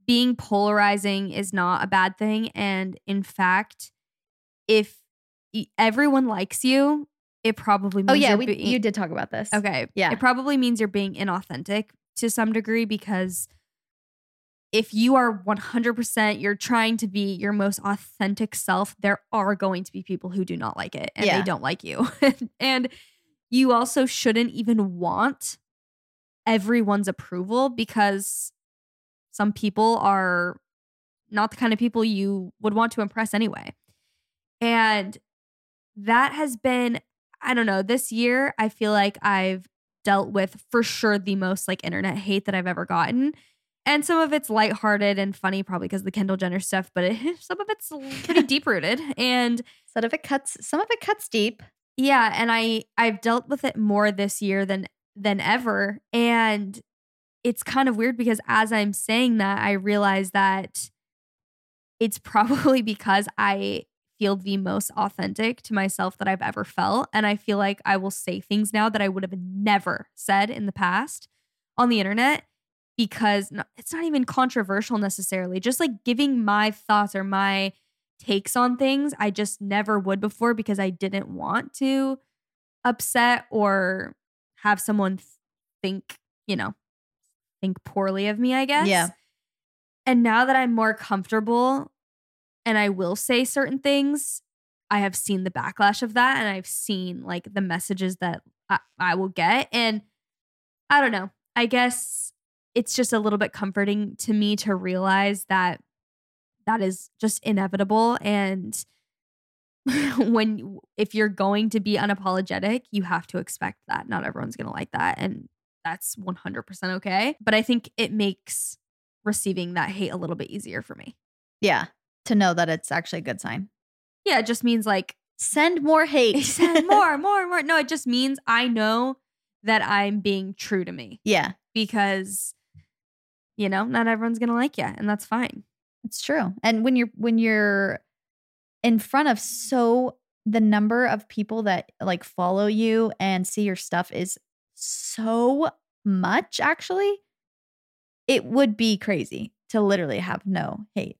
being polarizing is not a bad thing. And in fact, if everyone likes you, it probably oh, means Oh yeah, we being- you did talk about this. Okay. Yeah. It probably means you're being inauthentic to some degree because if you are 100% you're trying to be your most authentic self, there are going to be people who do not like it and Yeah. they don't like you. and you also shouldn't even want everyone's approval because some people are not the kind of people you would want to impress anyway. And that has been I don't know, this year I feel like I've dealt with for sure the most like internet hate that I've ever gotten. And some of it's lighthearted and funny, probably because of the Kendall Jenner stuff, but it, some of it's pretty deep rooted. And Some of it cuts. Some of it cuts deep. yeah, and I I've dealt with it more this year than than ever. And it's kind of weird because as I'm saying that, I realize that it's probably because I feel the most authentic to myself that I've ever felt. And I feel like I will say things now that I would have never said in the past on the internet because it's not even controversial necessarily. Just like giving my thoughts or my takes on things I just never would before because I didn't want to upset or have someone think, you know, think poorly of me, I guess. Yeah. And now that I'm more comfortable and I will say certain things, I have seen the backlash of that and I've seen like the messages that I, I will get. And I don't know. I guess it's just a little bit comforting to me to realize that that is just inevitable and when if you're going to be unapologetic, you have to expect that. Not everyone's going to like that and that's 100% okay, but I think it makes receiving that hate a little bit easier for me. Yeah. To know that it's actually a good sign. Yeah, it just means like Send more hate. send more, more, more. No, it just means I know that I'm being true to me yeah. because you know, not everyone's going to like you and that's fine. It's true. And when you're when you're in front of so the number of people that like follow you and see your stuff is so much actually. It would be crazy to literally have no hate.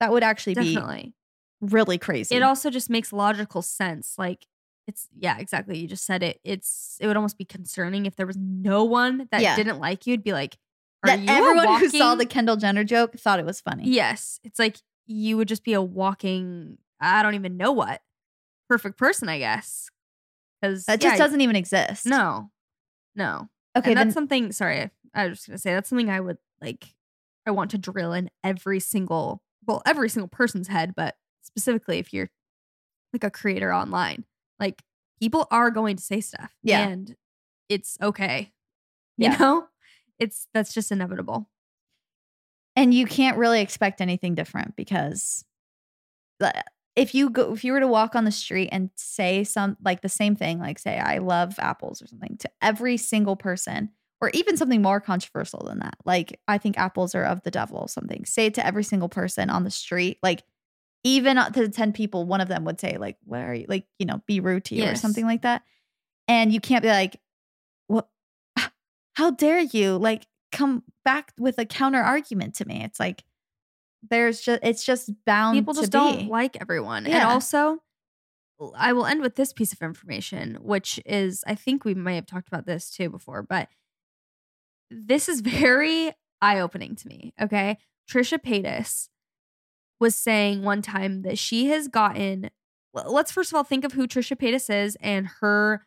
That would actually Definitely. be really crazy. It also just makes logical sense. Like it's yeah, exactly. You just said it. It's it would almost be concerning if there was no one that Yeah. didn't like you. It'd be like, that everyone who saw the Kendall Jenner joke thought it was funny. Yes, it's like you would just be a walking. I don't even know what perfect person. I guess because That just doesn't even exist. No, no. Okay, and then that's something. Sorry, I was just gonna say that's something I would like. I want to drill in every single, well, every single person's head, but specifically if you're like a creator online, like people are going to say stuff, Yeah. and it's okay. You Yeah. know, it's that's just inevitable. and you can't really expect anything different because if you go if you were to walk on the street and say some like the same thing like say i love apples or something to every single person or even something more controversial than that like i think apples are of the devil or something say it to every single person on the street like even to the 10 people one of them would say like what are you like you know be rude to you or something like that and you can't be like what how dare you like come back with a counter argument to me it's like there's just it's just bound People to just be. don't like everyone, and also. I will end with this piece of information, which is I think we might have talked about this too before, but this is very eye opening to me. Okay. Trisha Paytas was saying one time that she has gotten, let's first of all think of who Trisha Paytas is and her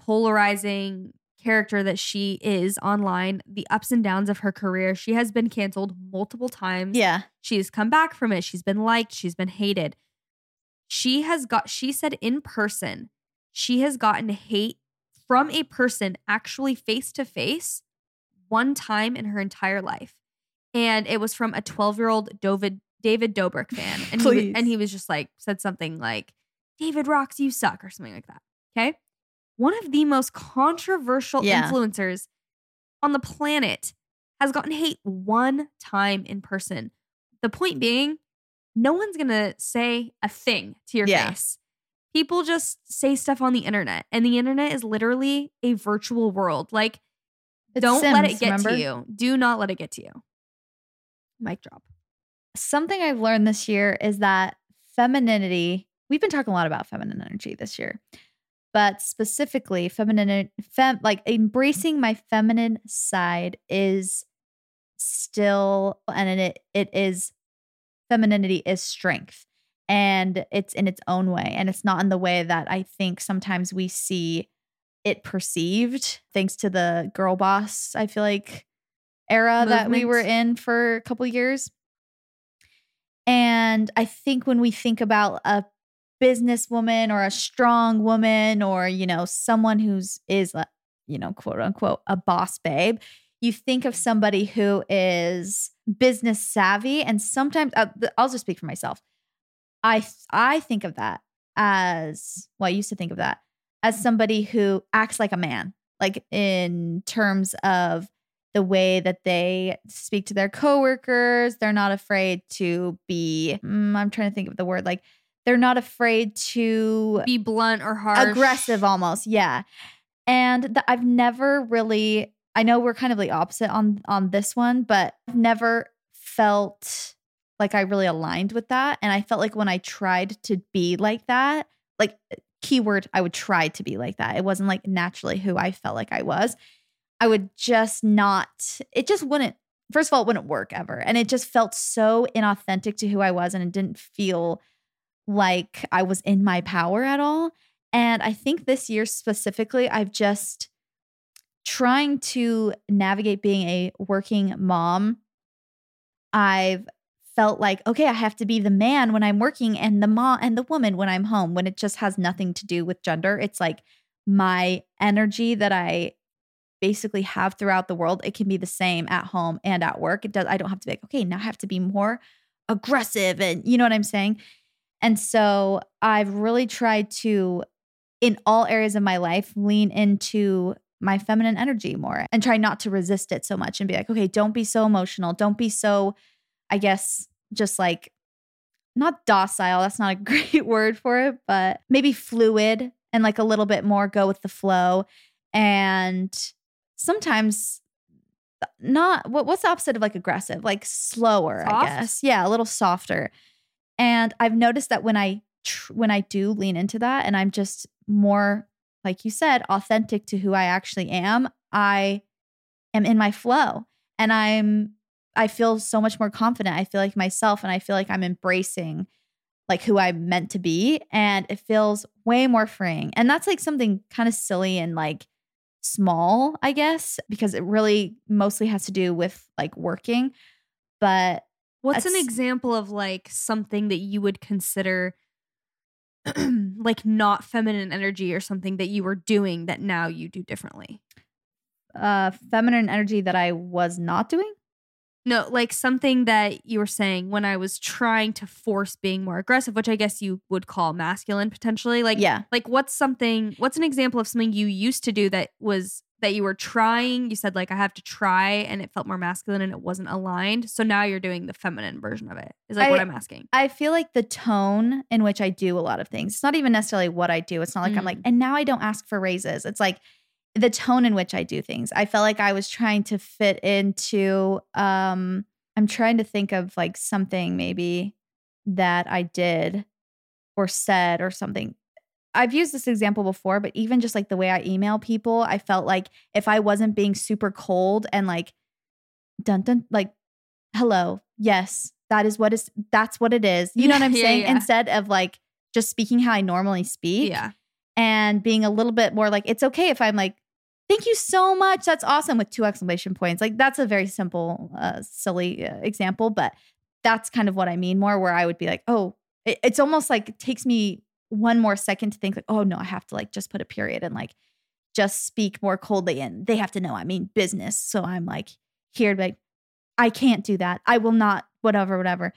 polarizing character that she is online, the ups and downs of her career. She has been canceled multiple times. yeah She's come back from it. She's been liked. She's been hated. She has got, she said in person, she has gotten hate from a person actually face to face one time in her entire life. And it was from a 12 year old David, David Dobrik fan. And he, and he was just like, said something like, David rocks, you suck, or something like that. Okay. One of the most controversial Yeah. influencers on the planet has gotten hate one time in person. The point being, no one's gonna say a thing to your Yeah. face. People just say stuff on the internet, and the internet is literally a virtual world. Like, It's don't let it get remember? to you. Do not let it get to you. Mic drop. something I've learned this year is that femininity, we've been talking a lot about feminine energy this year, but specifically feminine, fem, like embracing my feminine side is still, and it, it is, femininity is strength and it's in its own way. And it's not in the way that I think sometimes we see it perceived thanks to the girl boss, I feel like era that we were in for a couple years. And I think when we think about a businesswoman or a strong woman or, you know, someone who's is, you know, quote unquote, a boss babe, you think of somebody who is business savvy. And sometimes uh, I'll just speak for myself. I, I think of that as, well, I used to think of that as somebody who acts like a man, like in terms of the way that they speak to their coworkers. They're not afraid to be, mm, I'm trying to think of the word, like they're not afraid to Be blunt or harsh. aggressive almost. Yeah. And th- I've never really, I know we're kind of the opposite on on this one, but I've never felt like I really aligned with that. And I felt like when I tried to be like that, like keyword, I would try to be like that. It wasn't like naturally who I felt like I was. I would just not, it just wouldn't, first of all, it wouldn't work ever. And it just felt so inauthentic to who I was. And it didn't feel like I was in my power at all. And I think this year specifically, I've just trying to navigate being a working mom. I've felt like, okay, I have to be the man when I'm working and the mom and the woman when I'm home, when it just has nothing to do with gender. It's like my energy that I basically have throughout the world. It can be the same at home and at work. It does, I don't have to be like, okay, now I have to be more aggressive and you know what I'm saying? And so I've really tried to, in all areas of my life, lean into my feminine energy more and try not to resist it so much and be like, okay, don't be so emotional. Don't be so, I guess, just like not docile. That's not a great word for it, but maybe fluid and like a little bit more go with the flow. And sometimes not what, what's the opposite of like aggressive? Like slower, Soft? I guess. Yeah, a little softer. And I've noticed that when I tr- when I do lean into that and I'm just more like you said, authentic to who I actually am, I am in my flow and I'm I feel so much more confident. I feel like myself and I feel like I'm embracing like who I'm meant to be and it feels way more freeing. And that's like something kind of silly and like small, I guess, because it really mostly has to do with like working. But What's an example of like something that you would consider like not feminine energy or something that you were doing that now you do differently? uh feminine energy that I was not doing. No, like something that you were saying when I was trying to force being more aggressive, which I guess you would call masculine potentially. Like, yeah. like what's something? What's an example of something you used to do that was that you were trying? You said like I have to try, and it felt more masculine and it wasn't aligned. So now you're doing the feminine version of it. Is like what I- I'm asking. I feel like the tone in which I do a lot of things. It's not even necessarily what I do. It's not like I'm like, mm. and now I don't ask for raises. It's like the tone in which I do things. I felt like I was trying to fit into um I'm trying to think of like something maybe that I did or said or something. I've used this example before, but even just like the way I email people, I felt like if I wasn't being super cold and like dun dun like hello, yes, that is what is that's what it is. You know what I'm Yeah, saying? yeah. Instead of like just speaking how I normally speak Yeah. and being a little bit more like it's okay if I'm like, thank you so much. That's awesome with two exclamation points. Like that's a very simple, uh, silly uh, example, but that's kind of what I mean more. Where I would be like, oh, it- it's almost like it takes me one more second to think like, oh no, I have to like just put a period and like just speak more coldly, and they have to know I mean business. So I'm like here like, I can't do that. I will not. Whatever, whatever.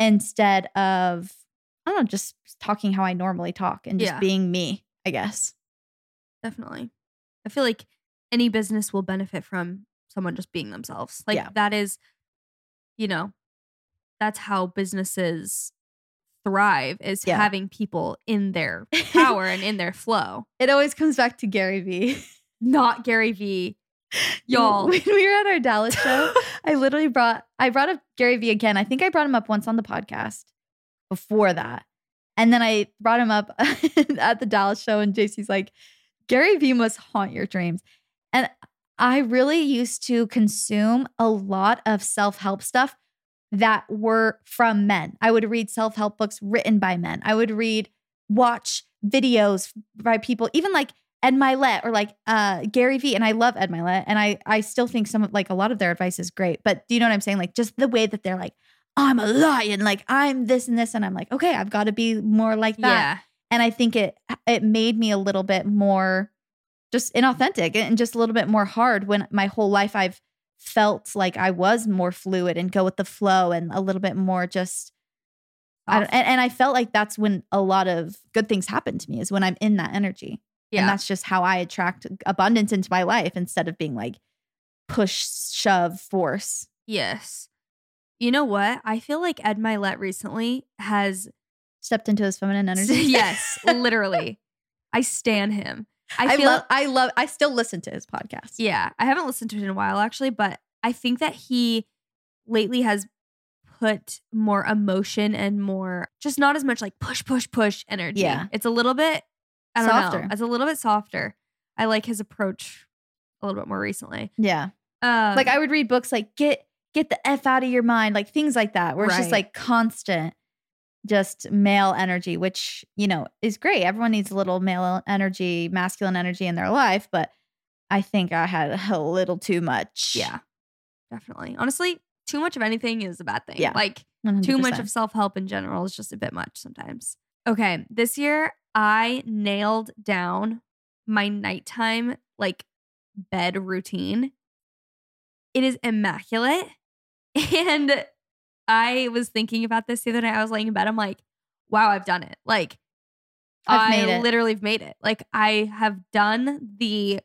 Instead of I don't know, just talking how I normally talk and just Yeah. being me, I guess. Definitely. I feel like any business will benefit from someone just being themselves. Like Yeah. that is, you know, that's how businesses thrive is Yeah. having people in their power and in their flow. It always comes back to Gary Vee. Not Gary Vee. Y'all. when we were at our Dallas show, I literally brought I brought up Gary Vee again. I think I brought him up once on the podcast before that. And then I brought him up at the Dallas show and Jaci's like, Gary Vee must haunt your dreams. And I really used to consume a lot of self-help stuff that were from men. I would read self-help books written by men. I would read watch videos by people even like Ed Mylett or like uh, Gary Vee, and I love Ed Mylett, and I I still think some of like a lot of their advice is great. But do you know what I'm saying? Like just the way that they're like, I'm a lion, like I'm this and this, and I'm like, okay, I've got to be more like that. Yeah. And I think it it made me a little bit more just inauthentic and just a little bit more hard when my whole life I've felt like I was more fluid and go with the flow and a little bit more just. I don't, and, and I felt like that's when a lot of good things happen to me is when I'm in that energy. Yeah. And that's just how I attract abundance into my life instead of being like push, shove, force. yes. You know what? I feel like Ed Mylett recently has Stepped into his feminine energy. yes, literally. I stan him. I I, feel love, I love, I still listen to his podcast. Yeah, I haven't listened to it in a while actually, but I think that he lately has put more emotion and more just not as much like push push push energy. Yeah. It's a little bit I don't Softer. know. It's a little bit softer. I like his approach a little bit more recently. Yeah. Um, like I would read books like get, get the F out of your mind, like things like that, where it's just like constant, just male energy, which, you know, is great. Everyone needs a little male energy, masculine energy in their life. But I think I had a little too much. yeah, definitely. Honestly, too much of anything is a bad thing. Yeah. Like Too much of self help in general is just a bit much sometimes. Okay, this year I nailed down my nighttime like bed routine. It is immaculate. And I was thinking about this the other night. I was laying in bed. I'm like, wow, I've done it. Like, I've I it. literally have made it. Like, I have done the,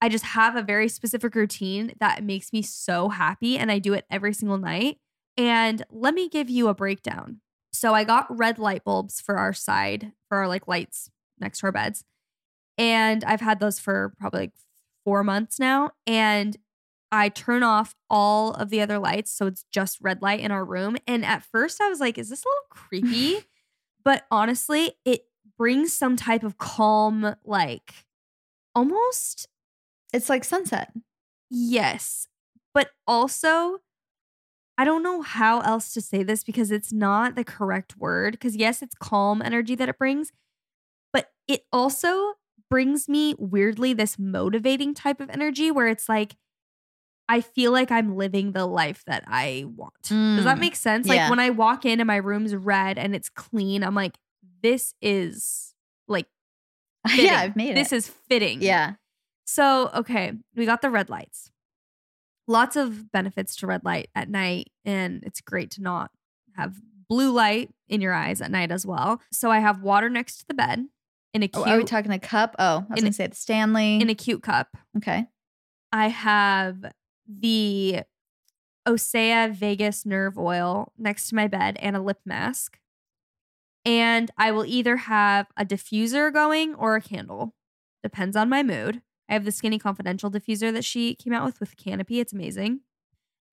I just have a very specific routine that makes me so happy. And I do it every single night. And let me give you a breakdown. So I got red light bulbs for our side, for our like lights next to our beds. And I've had those for probably like four months now. And I turn off all of the other lights. So it's just red light in our room. And at first I was like, is this a little creepy? but honestly, it brings some type of calm, like almost It's like sunset. Yes. But also, I don't know how else to say this because it's not the correct word. Because, yes, it's calm energy that it brings, but it also brings me weirdly this motivating type of energy where it's like, I feel like I'm living the life that I want. Does that Mm, make sense? yeah. Like when I walk in and my room's red and it's clean, I'm like, this is like, fitting. yeah, I've made this is fitting. yeah. So, okay, we got the red lights. Lots of benefits to red light at night, and it's great to not have blue light in your eyes at night as well. So, I have water next to the bed in a Oh, cute are we talking a cup? Oh, I was In gonna say the Stanley. in a cute cup. okay. I have the Osea Vagus nerve oil next to my bed and a lip mask. And I will either have a diffuser going or a candle. Depends on my mood. I have the Skinny Confidential diffuser that she came out with with Canopy. It's amazing.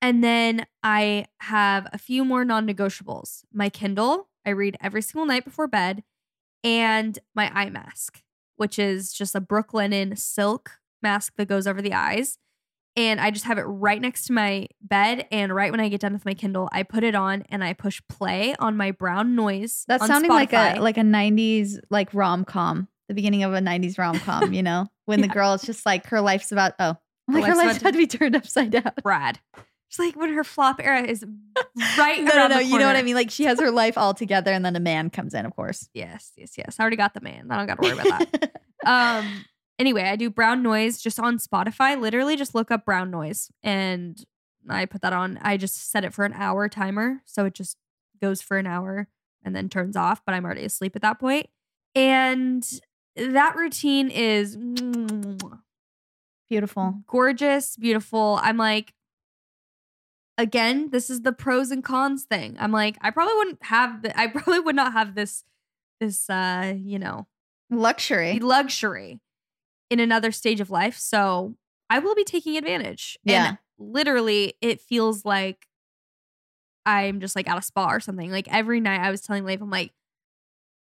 And then I have a few more non negotiables my Kindle, I read every single night before bed, and my eye mask, which is just a Brooklinen silk mask that goes over the eyes. And I just have it right next to my bed. And right when I get done with my Kindle, I put it on and I push play on my brown noise. That's sounding like a like a 90s like rom com, the beginning of a 90s rom com, you know? When the girl is just like her life's about oh, like her life's life's about to be turned upside down. Brad. It's like when her flop era is right no, no, no. You know what I mean? Like she has her life all together, and then a man comes in, of course. Yes, yes, yes. I already got the man. I don't got to worry about that. um anyway i do brown noise just on spotify literally just look up brown noise and i put that on i just set it for an hour timer so it just goes for an hour and then turns off but i'm already asleep at that point and that routine is Beautiful. gorgeous beautiful i'm like again this is the pros and cons thing i'm like i probably wouldn't have the, i probably would not have this this uh you know Luxury. luxury in another stage of life. So I will be taking advantage. Yeah. And literally, it feels like I'm just like at a spa or something. Like every night, I was telling Leif, I'm like,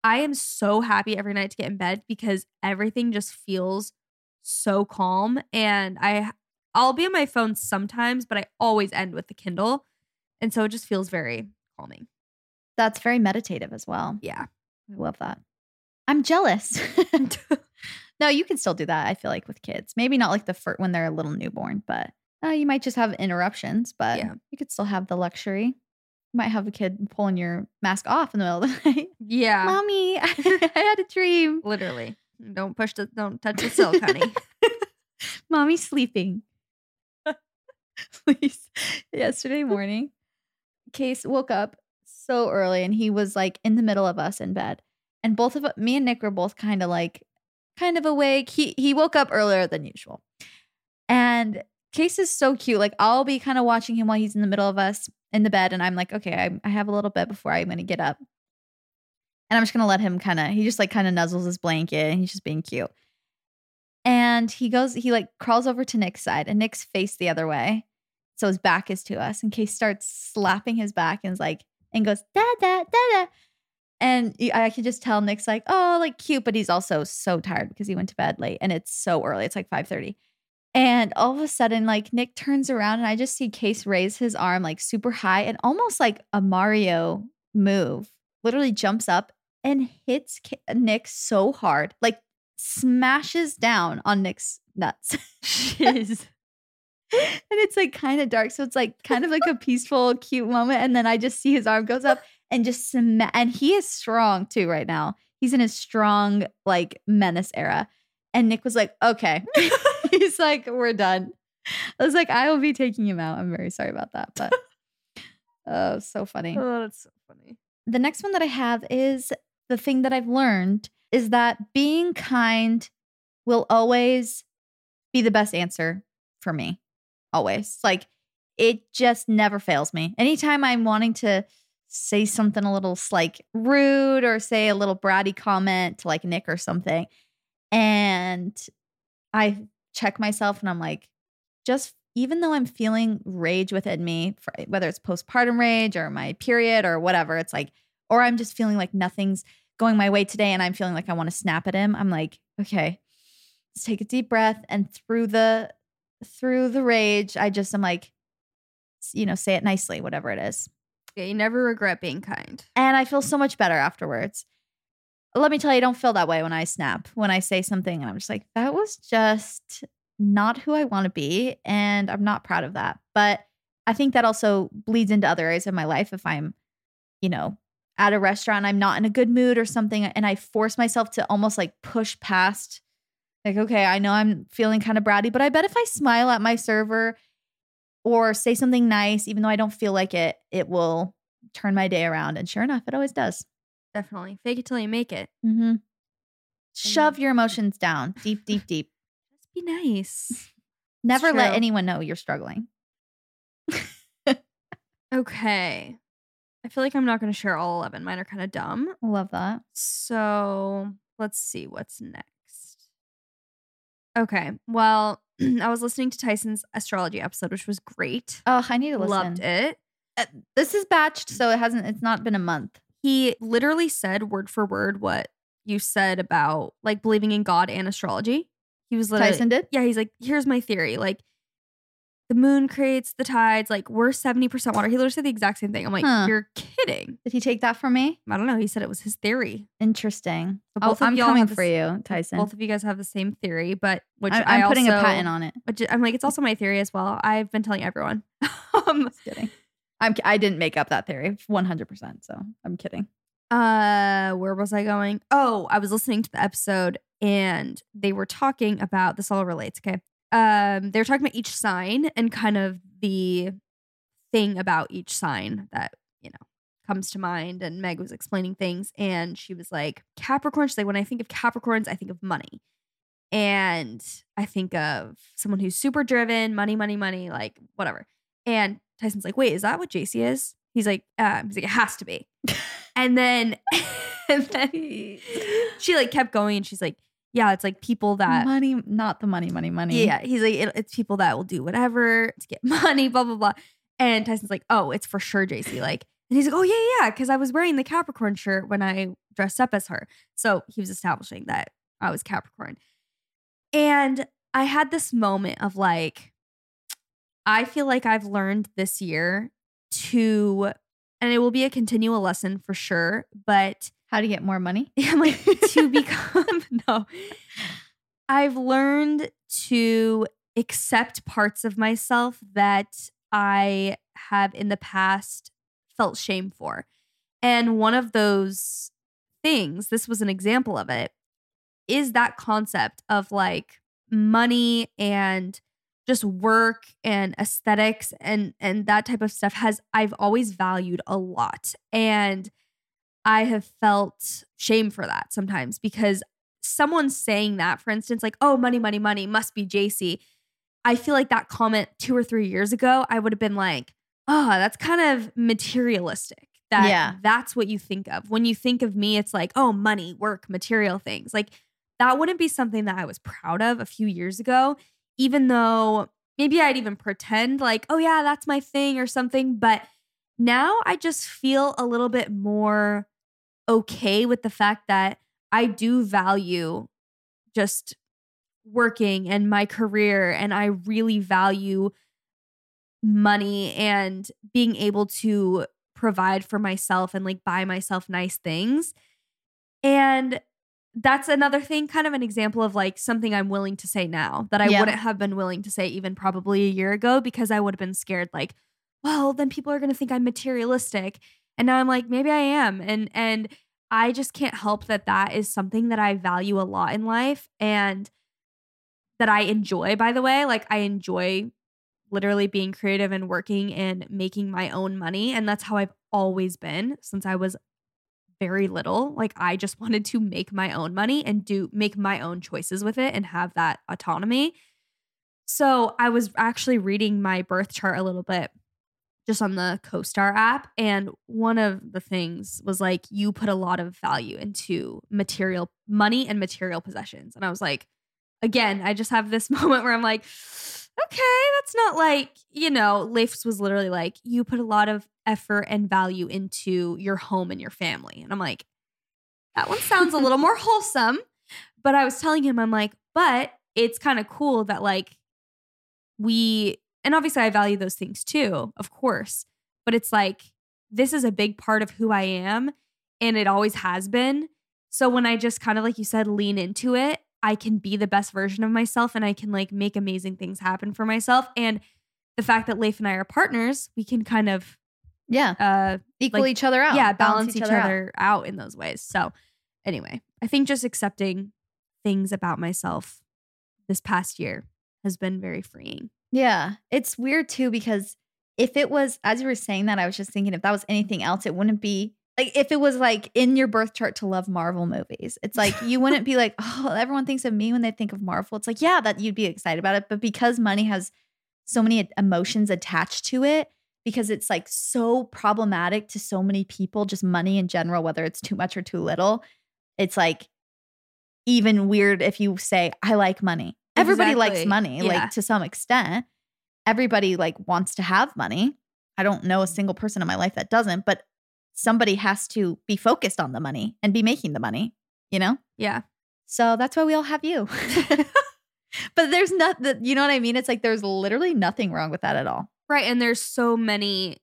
I am so happy every night to get in bed because everything just feels so calm. And I, I'll be on my phone sometimes, but I always end with the Kindle. And so it just feels very calming. That's very meditative as well. Yeah. I love that. I'm jealous. no, you can still do that. I feel like with kids, maybe not like the first when they're a little newborn, but uh, you might just have interruptions. But Yeah. you could still have the luxury. You might have a kid pulling your mask off in the middle of the night. Yeah. Mommy, I had a dream. Literally. Don't push the, don't touch the silk, honey. Mommy's sleeping. Please. Yesterday morning, Case woke up so early and he was like in the middle of us in bed. And both of me and Nick were both kind of like kind of awake. He he woke up earlier than usual. And Case is so cute. Like I'll be kind of watching him while he's in the middle of us in the bed and I'm like, "Okay, I, I have a little bit before I'm to get up." And I'm just to let him kind of he just like kind of nuzzles his blanket and he's just being cute. And he goes, he like crawls over to Nick's side, and Nick's face the other way. So his back is to us. And Case starts slapping his back and is like, and goes, da da da da. And I can just tell Nick's like, oh, like cute, but he's also so tired because he went to bed late and it's so early. It's like 5:30. And all of a sudden, like Nick turns around and I just see Case raise his arm like super high and almost like a Mario move. Literally jumps up and hits Ca- Nick so hard, like smashes down on Nick's nuts. Shiz. and it's like kind of dark. So it's like kind of like a peaceful, cute moment. And then I just see his arm goes up and just sma- and he is strong too right now. He's in his strong like menace era. And Nick was like, okay. He's like, we're done. I was like, I will be taking him out. I'm very sorry about that. But oh, so funny. Oh, that's so funny. The next one that I have is the thing that I've learned is that being kind will always be the best answer for me. Always. Like it just never fails me. Anytime I'm wanting to say something a little like rude or say a little bratty comment to like Nick or something, and I check myself and I'm like, just even though I'm feeling rage within me, for, eh, whether it's postpartum rage or my period or whatever, it's like, or I'm just feeling like nothing's going my way today and I'm feeling like I want to snap at him. I'm like, okay, let's take a deep breath and through the through the rage, I just am like, you know, say it nicely, whatever it is. You never regret being kind. And I feel so much better afterwards. Let me tell you, I don't feel that way when I snap, when I say something and I'm just like, that was just not who I want to be. And I'm not proud of that. But I think that also bleeds into other areas of my life. If I'm, you know, at a restaurant, I'm not in a good mood or something, and I force myself to almost like push past, like, okay, I know I'm feeling kind of bratty, but I bet if I smile at my server or say something nice, even though I don't feel like it, it will turn my day around. And sure enough, it always does. Definitely. Fake it till you make it. Mm-hmm. Shove your emotions down deep, deep, deep. Just be nice. Never let anyone know you're struggling. Okay. I feel like I'm not going to share all 11. Mine are kind of dumb. Love that. So let's see what's next. Okay. Well, I was listening to Tyson's astrology episode, which was great. Oh, I need to listen. Loved it. Uh, This is batched, so it hasn't. It's not been a month. He literally said word for word what you said about like believing in God and astrology. He was literally Tyson did. Yeah, he's like, here's my theory. Like, the moon creates the tides. Like, we're 70% water. He literally said the exact same thing. I'm like, Huh. you're kidding. Did he take that from me? I don't know. He said it was his theory. Interesting. So Oh, both of I'm coming for you, Tyson. Both of you guys have the same theory, but which I, I I'm putting a patent on it. Which I'm like, it's also my theory as well. I've been telling everyone. um, Just kidding. I'm. I didn't make up that theory 100. percent So I'm kidding. uh, where was I going? Oh, I was listening to the episode and they were talking about this all relates, okay? Um, they were talking about each sign and kind of the thing about each sign that, you know, comes to mind. And Meg was explaining things and she was like, Capricorn, she's like, when I think of Capricorns, I think of money. And I think of someone who's super driven, money, money, money, like whatever. And Tyson's like, wait, is that what Jaci is? He's like, uh, he's like, it has to be. and then, and then she like kept going and she's like, yeah, it's like people that money, not the money, money, money. yeah, he's like, it, it's people that will do whatever to get money, blah, blah, blah. And Tyson's like, oh, it's for sure Jaci. Like, and he's like, oh, yeah, yeah, because I was wearing the Capricorn shirt when I dressed up as her. So he was establishing that I was Capricorn. And I had this moment of like, I feel like I've learned this year to, and it will be a continual lesson for sure, but How to get more money? I'm like to become no. I've learned to accept parts of myself that I have in the past felt shame for. And one of those things, this was an example of it, is that concept of like money and just work and aesthetics and and that type of stuff has I've always valued a lot. And I have felt shame for that sometimes because someone saying that, for instance, like, oh, money, money, money must be Jaci. I feel like that comment two or three years ago, I would have been like, oh, that's kind of materialistic. That Yeah. that's what you think of. When you think of me, it's like, oh, money, work, material things. Like that wouldn't be something that I was proud of a few years ago, even though maybe I'd even pretend like, oh yeah, that's my thing or something. But now I just feel a little bit more okay with the fact that I do value just working and my career and I really value money and being able to provide for myself and like buy myself nice things. And that's another thing, kind of an example of like something I'm willing to say now that I Yeah. wouldn't have been willing to say even probably a year ago because I would have been scared like, well, then people are going to think I'm materialistic. And now I'm like, maybe I am. And and I just can't help that that is something that I value a lot in life and that I enjoy by the way. Like I enjoy literally being creative and working and making my own money and that's how I've always been since I was very little. Like I just wanted to make my own money and do make my own choices with it and have that autonomy. So I was actually reading my birth chart a little bit just on the Co-Star app. And one of the things was like, you put a lot of value into material money and material possessions. And I was like, again, I just have this moment where I'm like, okay, that's not like, you know, Leif's was literally like, you put a lot of effort and value into your home and your family. And I'm like, that one sounds a little more wholesome. But I was telling him, I'm like, but it's kind of cool that like we, and obviously I value those things too, of course. But it's like, this is a big part of who I am and it always has been. So when I just kind of, like you said, lean into it, I can be the best version of myself and I can like make amazing things happen for myself. And the fact that Leif and I are partners, we can kind of Yeah. uh Equal like, each other out. yeah, balance, each, out. other out. in those ways. So anyway, I think just accepting things about myself this past year has been very freeing. Yeah. It's weird too because if it was, as you were saying that, I was just thinking if that was anything else, it wouldn't be like if it was like in your birth chart to love Marvel movies. It's like you wouldn't be like, oh, everyone thinks of me when they think of Marvel. It's like, yeah, that you'd be excited about it. But because money has so many emotions attached to it, because it's like so problematic to so many people, just money in general, whether it's too much or too little, it's like even weird if you say, I like money. Everybody likes money, Yeah. like to some extent. Everybody like wants to have money. I don't know a mm-hmm. single person in my life that doesn't, but somebody has to be focused on the money and be making the money, you know? Yeah. So that's why we all have you. but there's not that, you know what I mean? It's like there's literally nothing wrong with that at all. Right. And there's so many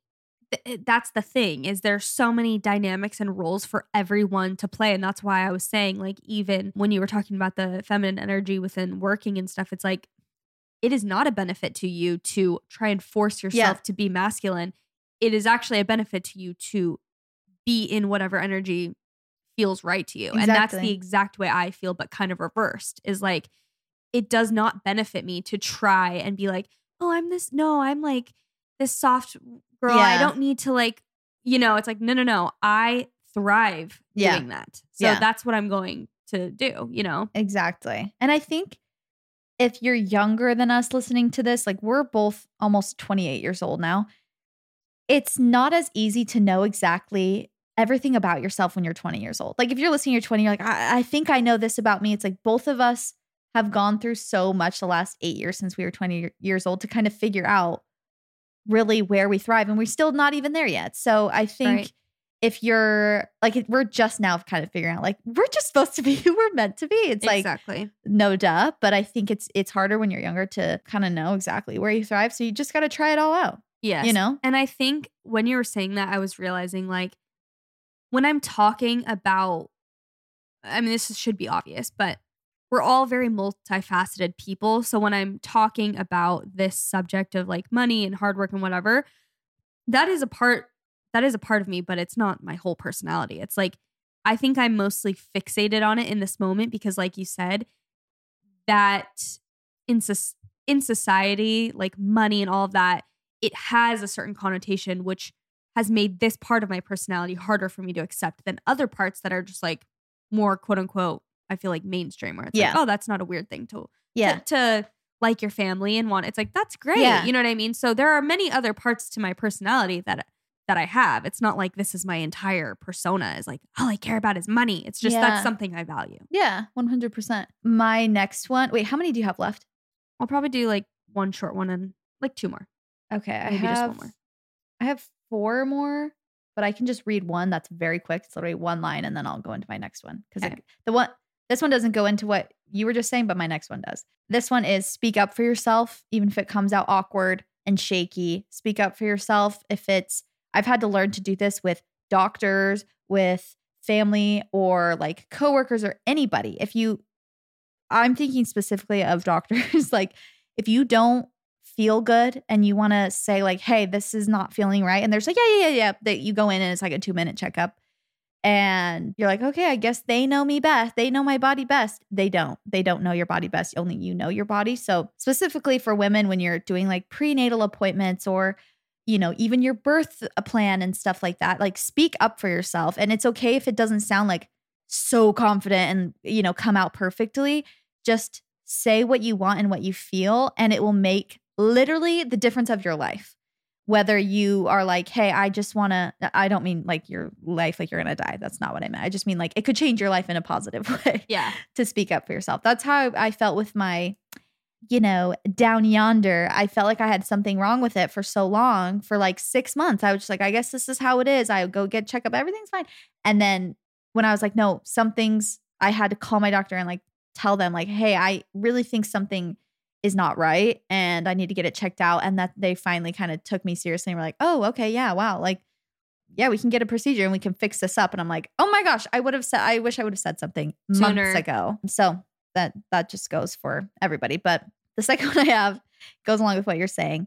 th- eh, that's the thing is there's so many dynamics and roles for everyone to play and that's why i was saying like even when you were talking about the feminine energy within working and stuff it's like it is not a benefit to you to try and force yourself to be masculine. It is actually a benefit to you to be in whatever energy feels right to you and that's the exact way i feel but kind of reversed is like it does not benefit me to try and be like oh i'm this no i'm like this soft girl i don't need to like you know it's like no no no i thrive Yeah. doing that so Yeah. that's what i'm going to do you know Exactly. And I think if you're younger than us listening to this, like we're both almost 28 years old now, it's not as easy to know exactly everything about yourself when you're 20 years old. Like if you're listening, you're 20, you're like, I, I think I know this about me. It's like both of us have gone through so much the last eight years since we were 20 years old to kind of figure out really where we thrive. And we're still not even there yet. So I think Right. if you're like, we're just now kind of figuring out like, we're just supposed to be who we're meant to be. It's like, exactly no duh. But I think it's it's harder when you're younger to kind of know exactly where you thrive. So you just got to try it all out. yes You know? and i think when you were saying that i was realizing like when i'm talking about i mean this should be obvious but we're all very multifaceted people. So when i'm talking about this subject of like money and hard work and whatever that is a part that is a part of me but it's not my whole personality. It's like i think i'm mostly fixated on it in this moment because like you said that in, in society like money and all of that it has a certain connotation which has made this part of my personality harder for me to accept than other parts that are just like more quote unquote i feel like mainstream where it's Yeah. like oh that's not a weird thing to Yeah. to, to like your family and want it's like that's great Yeah. you know what i mean so there are many other parts to my personality that that i have it's not like this is my entire persona is like all i care about is money it's just Yeah. that's something i value Yeah. 100%. My next one. Wait, how many do you have left? i'll probably do like one short one and like two more Okay. I Maybe have, just one more. I have four more, but I can just read one that's very quick. It's literally one line and then I'll go into my next one. Because Okay. the one, this one doesn't go into what you were just saying, but my next one does. This one is speak up for yourself, even if it comes out awkward and shaky. Speak up for yourself if it's, I've had to learn to do this with doctors, with family or like coworkers or anybody, if you, I'm thinking specifically of doctors, like if you don't feel good and you want to say like, hey, this is not feeling right, and there's like, yeah, yeah, yeah, yeah, that you go in and it's like a two minute checkup and you're like, okay, I guess they know me best. They know my body best. They don't. They don't know your body best. Only you know your body. So, specifically for women, when you're doing like prenatal appointments or, you know, even your birth uh, plan and stuff like that, like speak up for yourself. And it's okay if it doesn't sound like so confident and, you know, come out perfectly. Just say what you want and what you feel, and it will make literally the difference of your life whether you are like, hey, I just want to, uh, I don't mean like your life, like you're going to die. That's not what I meant. I just mean like it could change your life in a positive way. Yeah. To speak up for yourself. That's how I felt with my, you know, down yonder. I felt like I had something wrong with it for so long, for like six months. I was just like, I guess this is how it is. I go get checkup, everything's fine. And then when I was like, no, something's, I had to call my doctor and like tell them, like, hey, I really think something is not right and I need to get it checked out. And that they finally kind of took me seriously and were like, oh, okay, yeah, wow. Like, yeah, we can get a procedure and we can fix this up. And I'm like, oh my gosh, I would have said, I wish I would have said something Sooner. months ago. So that that just goes for everybody. But the second one I have goes along with what you're saying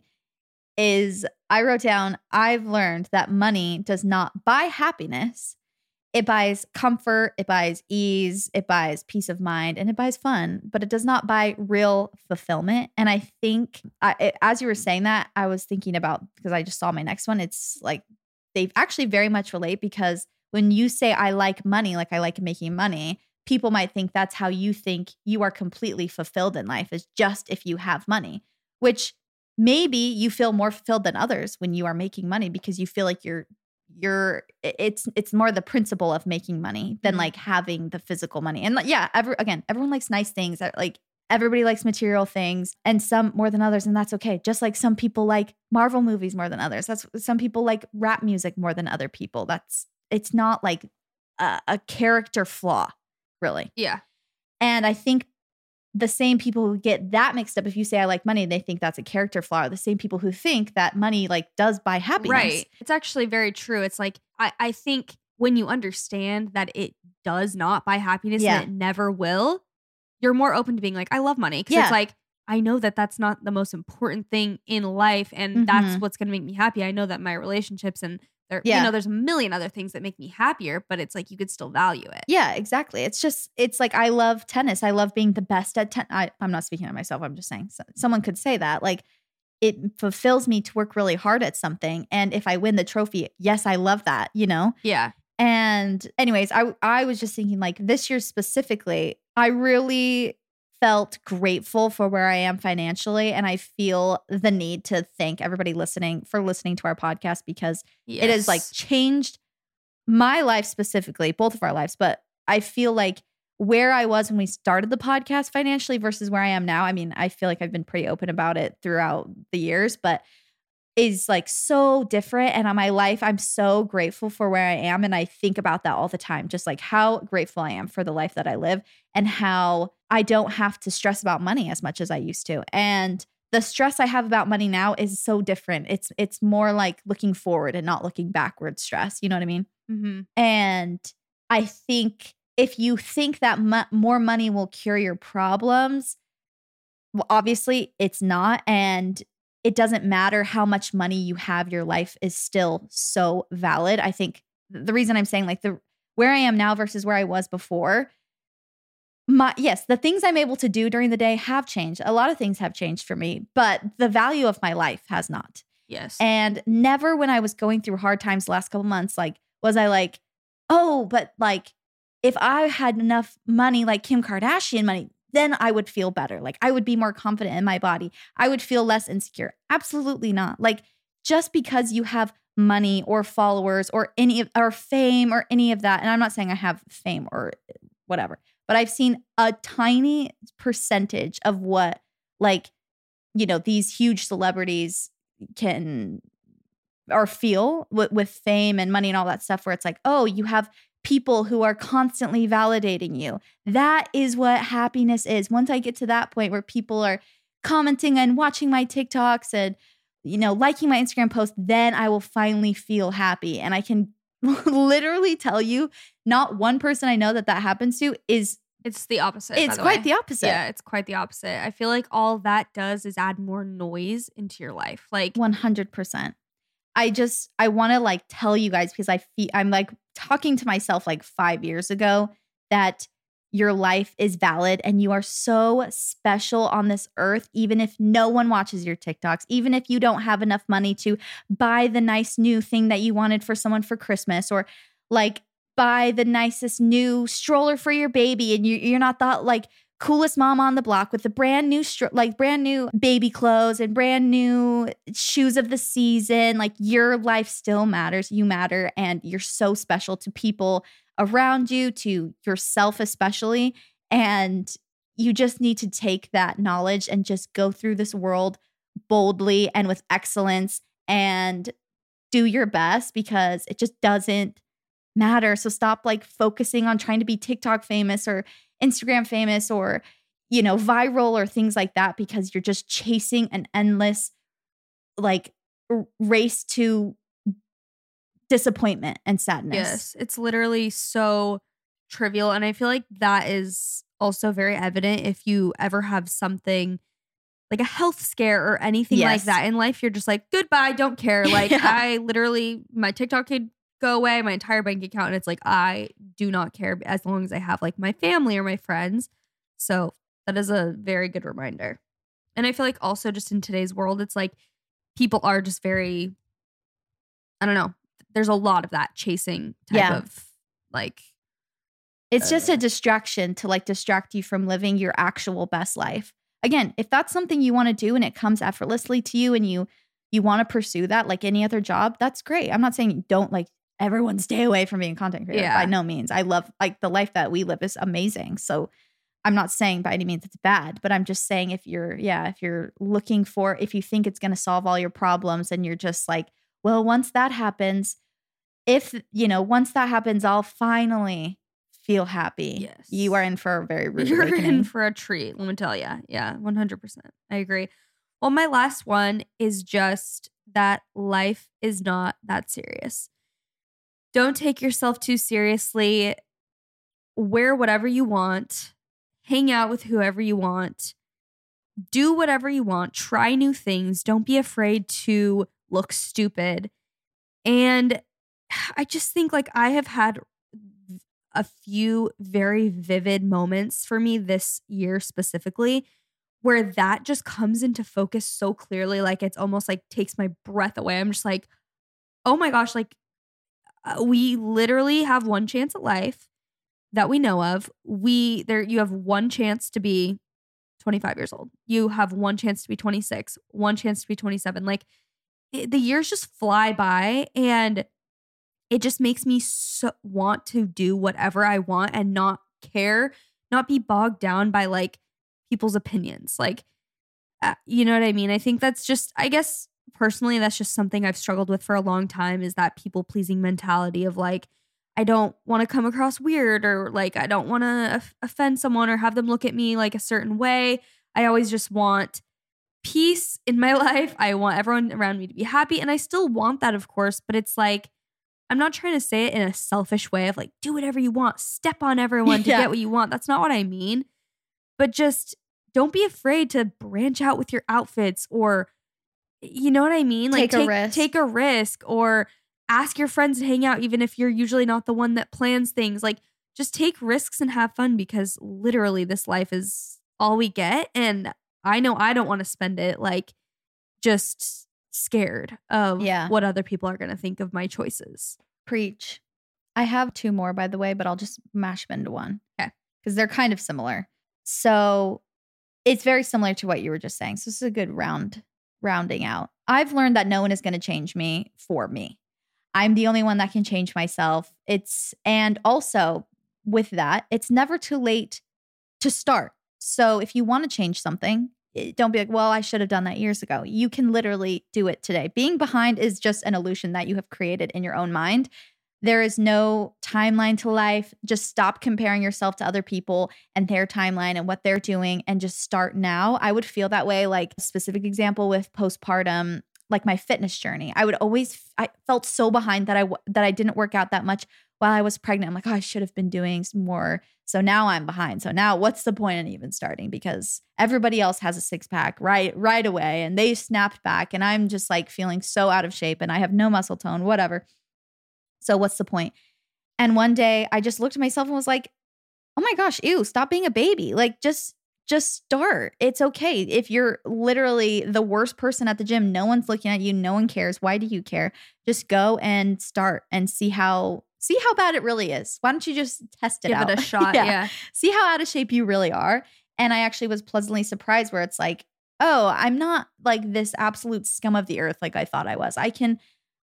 is I wrote down, I've learned that money does not buy happiness, it buys comfort, it buys ease, it buys peace of mind, and it buys fun, but it does not buy real fulfillment. And I think, I, it, as you were saying that, I was thinking about because I just saw my next one. It's like they actually very much relate because when you say, I like money, like I like making money, people might think that's how you think you are completely fulfilled in life, is just if you have money, which maybe you feel more fulfilled than others when you are making money because you feel like you're you're it's it's more the principle of making money than mm-hmm. like having the physical money. And yeah, every again, everyone likes nice things. Like everybody likes material things and some more than others and that's okay. Just like some people like Marvel movies more than others. That's some people like rap music more than other people. That's it's not like a, a character flaw, really. Yeah. And I think the same people who get that mixed up if you say i like money they think that's a character flaw are the same people who think that money like does buy happiness right it's actually very true it's like i, I think when you understand that it does not buy happiness yeah. and it never will you're more open to being like i love money because yeah. it's like i know that that's not the most important thing in life and mm-hmm. that's what's going to make me happy i know that my relationships and there, yeah. you know, there's a million other things that make me happier, but it's like you could still value it. Yeah, exactly. It's just, it's like I love tennis. I love being the best at tennis. I'm not speaking of myself. I'm just saying so, someone could say that. Like it fulfills me to work really hard at something. And if I win the trophy, yes, I love that, you know? Yeah. And anyways, I I was just thinking like this year specifically, I really felt grateful for where I am financially. And I feel the need to thank everybody listening for listening to our podcast because yes. it has like changed my life specifically, both of our lives. But I feel like where I was when we started the podcast financially versus where I am now. I mean, I feel like I've been pretty open about it throughout the years, but is like so different. And on my life, I'm so grateful for where I am. And I think about that all the time, just like how grateful I am for the life that I live and how I don't have to stress about money as much as I used to. And the stress I have about money now is so different. It's it's more like looking forward and not looking backward stress. You know what I mean? Mm-hmm. And I think if you think that mo- more money will cure your problems, well, obviously it's not. And it doesn't matter how much money you have, your life is still so valid. I think the reason I'm saying like the where I am now versus where I was before, my yes, the things I'm able to do during the day have changed. A lot of things have changed for me, but the value of my life has not. Yes. And never when I was going through hard times the last couple months, like was I like, oh, but like if I had enough money like Kim Kardashian money, then I would feel better. Like I would be more confident in my body. I would feel less insecure. Absolutely not. Like just because you have money or followers or any of or fame or any of that. And I'm not saying I have fame or eh, whatever, but I've seen a tiny percentage of what like, you know, these huge celebrities can or feel with, with fame and money and all that stuff where it's like, oh, you have people who are constantly validating you. That is what happiness is. Once I get to that point where people are commenting and watching my TikToks and you know, liking my Instagram post, then I will finally feel happy and I can literally tell you not one person I know that that happens to is It's the opposite. it's the quite way. the opposite. Yeah, it's quite the opposite. I feel like all that does is add more noise into your life. Like 100%. I just I want to like tell you guys because I feel I'm like talking to myself like 5 years ago that your life is valid and you are so special on this earth even if no one watches your TikToks, even if you don't have enough money to buy the nice new thing that you wanted for someone for Christmas or like buy the nicest new stroller for your baby and you, you're not that like coolest mom on the block with the brand new stro- like brand new baby clothes and brand new shoes of the season. Like your life still matters. You matter and you're so special to people around you to yourself especially. And you just need to take that knowledge and just go through this world boldly and with excellence and do your best because it just doesn't matter. So stop like focusing on trying to be TikTok famous or Instagram famous or, you know, viral or things like that because you're just chasing an endless like race to disappointment and sadness. Yes, it's literally so trivial. And I feel like that is also very evident if you ever have something like a health scare or anything like that in life. You're just like, goodbye, don't care. Like, Yeah. I literally, my TikTok could go away, my entire bank account. And it's like, I do not care as long as I have like my family or my friends. So that is a very good reminder. And I feel like also just in today's world, it's like people are just very, I don't know, there's a lot of that chasing type Yeah. of like It's just Uh, a distraction to like distract you from living your actual best life. Again, if that's something you want to do and it comes effortlessly to you and you you want to pursue that like any other job, that's great. I'm not saying don't like everyone stay away from being a content creator Yeah. by no means. I love like the life that we live is amazing. So I'm not saying by any means it's bad, but I'm just saying if you're yeah, if you're looking for if you think it's going to solve all your problems and you're just like, well, once that happens, if you know, once that happens, I'll finally feel happy. Yes. You are in for a very rude You're awakening. in for a treat, let me tell you. Yeah, 100%. I agree. Well, my last one is just that life is not that serious. Don't take yourself too seriously. Wear whatever you want, hang out with whoever you want, do whatever you want, try new things. Don't be afraid to look stupid. And I just think like I have had a few very vivid moments for me this year specifically where that just comes into focus so clearly like it's almost like takes my breath away i'm just like oh my gosh like we literally have one chance at life that we know of we there you have one chance to be 25 years old you have one chance to be 26 one chance to be 27 like it, the years just fly by and it just makes me so want to do whatever I want and not care, not be bogged down by like people's opinions. Like, uh, you know what I mean? I think that's just, I guess personally, that's just something I've struggled with for a long time is that people pleasing mentality of like, I don't want to come across weird or like, I don't want to offend someone or have them look at me like a certain way. I always just want peace in my life. I want everyone around me to be happy. And I still want that, of course, but it's like, I'm not trying to say it in a selfish way of like, do whatever you want, step on everyone to Yeah. get what you want. That's not what I mean. But just don't be afraid to branch out with your outfits or, you know what I mean? Like, Take a risk. Take a risk or ask your friends to hang out, even if you're usually not the one that plans things. Like, just take risks and have fun because literally this life is all we get. And I know I don't want to spend it like just scared of Yeah. what other people are going to think of my choices. Preach. I have two more, by the way, but I'll just mash them into one. Okay. Because they're kind of similar. So it's very similar to what you were just saying. So this is a good round rounding out. I've learned that no one is going to change me for me. I'm the only one that can change myself. It's and also with that, it's never too late to start. So if you want to change something, eh, don't be like, well, I should have done that years ago. You can literally do it today. Being behind is just an illusion that you have created in your own mind. There is no timeline to life. Just stop comparing yourself to other people and their timeline and what they're doing and just start now. I would feel that way. Like, specific example with postpartum, like my fitness journey. I would always, I felt so behind that I, that I didn't work out that much while I was pregnant, I'm like, oh, I should have been doing more. So now I'm behind. So now what's the point in even starting? Because everybody else has a six pack right right away and they snapped back and I'm just like feeling so out of shape and I have no muscle tone, whatever. So what's the point? And one day I just looked at myself and was like, oh my gosh, ew, stop being a baby. Like just just start. It's okay. If you're literally the worst person at the gym, no one's looking at you, no one cares. Why do you care? Just go and start and see how see how bad it really is. Why don't you just test it Give out? it a shot. yeah. See how out of shape you really are. And I actually was pleasantly surprised where it's like, oh, I'm not like this absolute scum of the earth like I thought I was. I can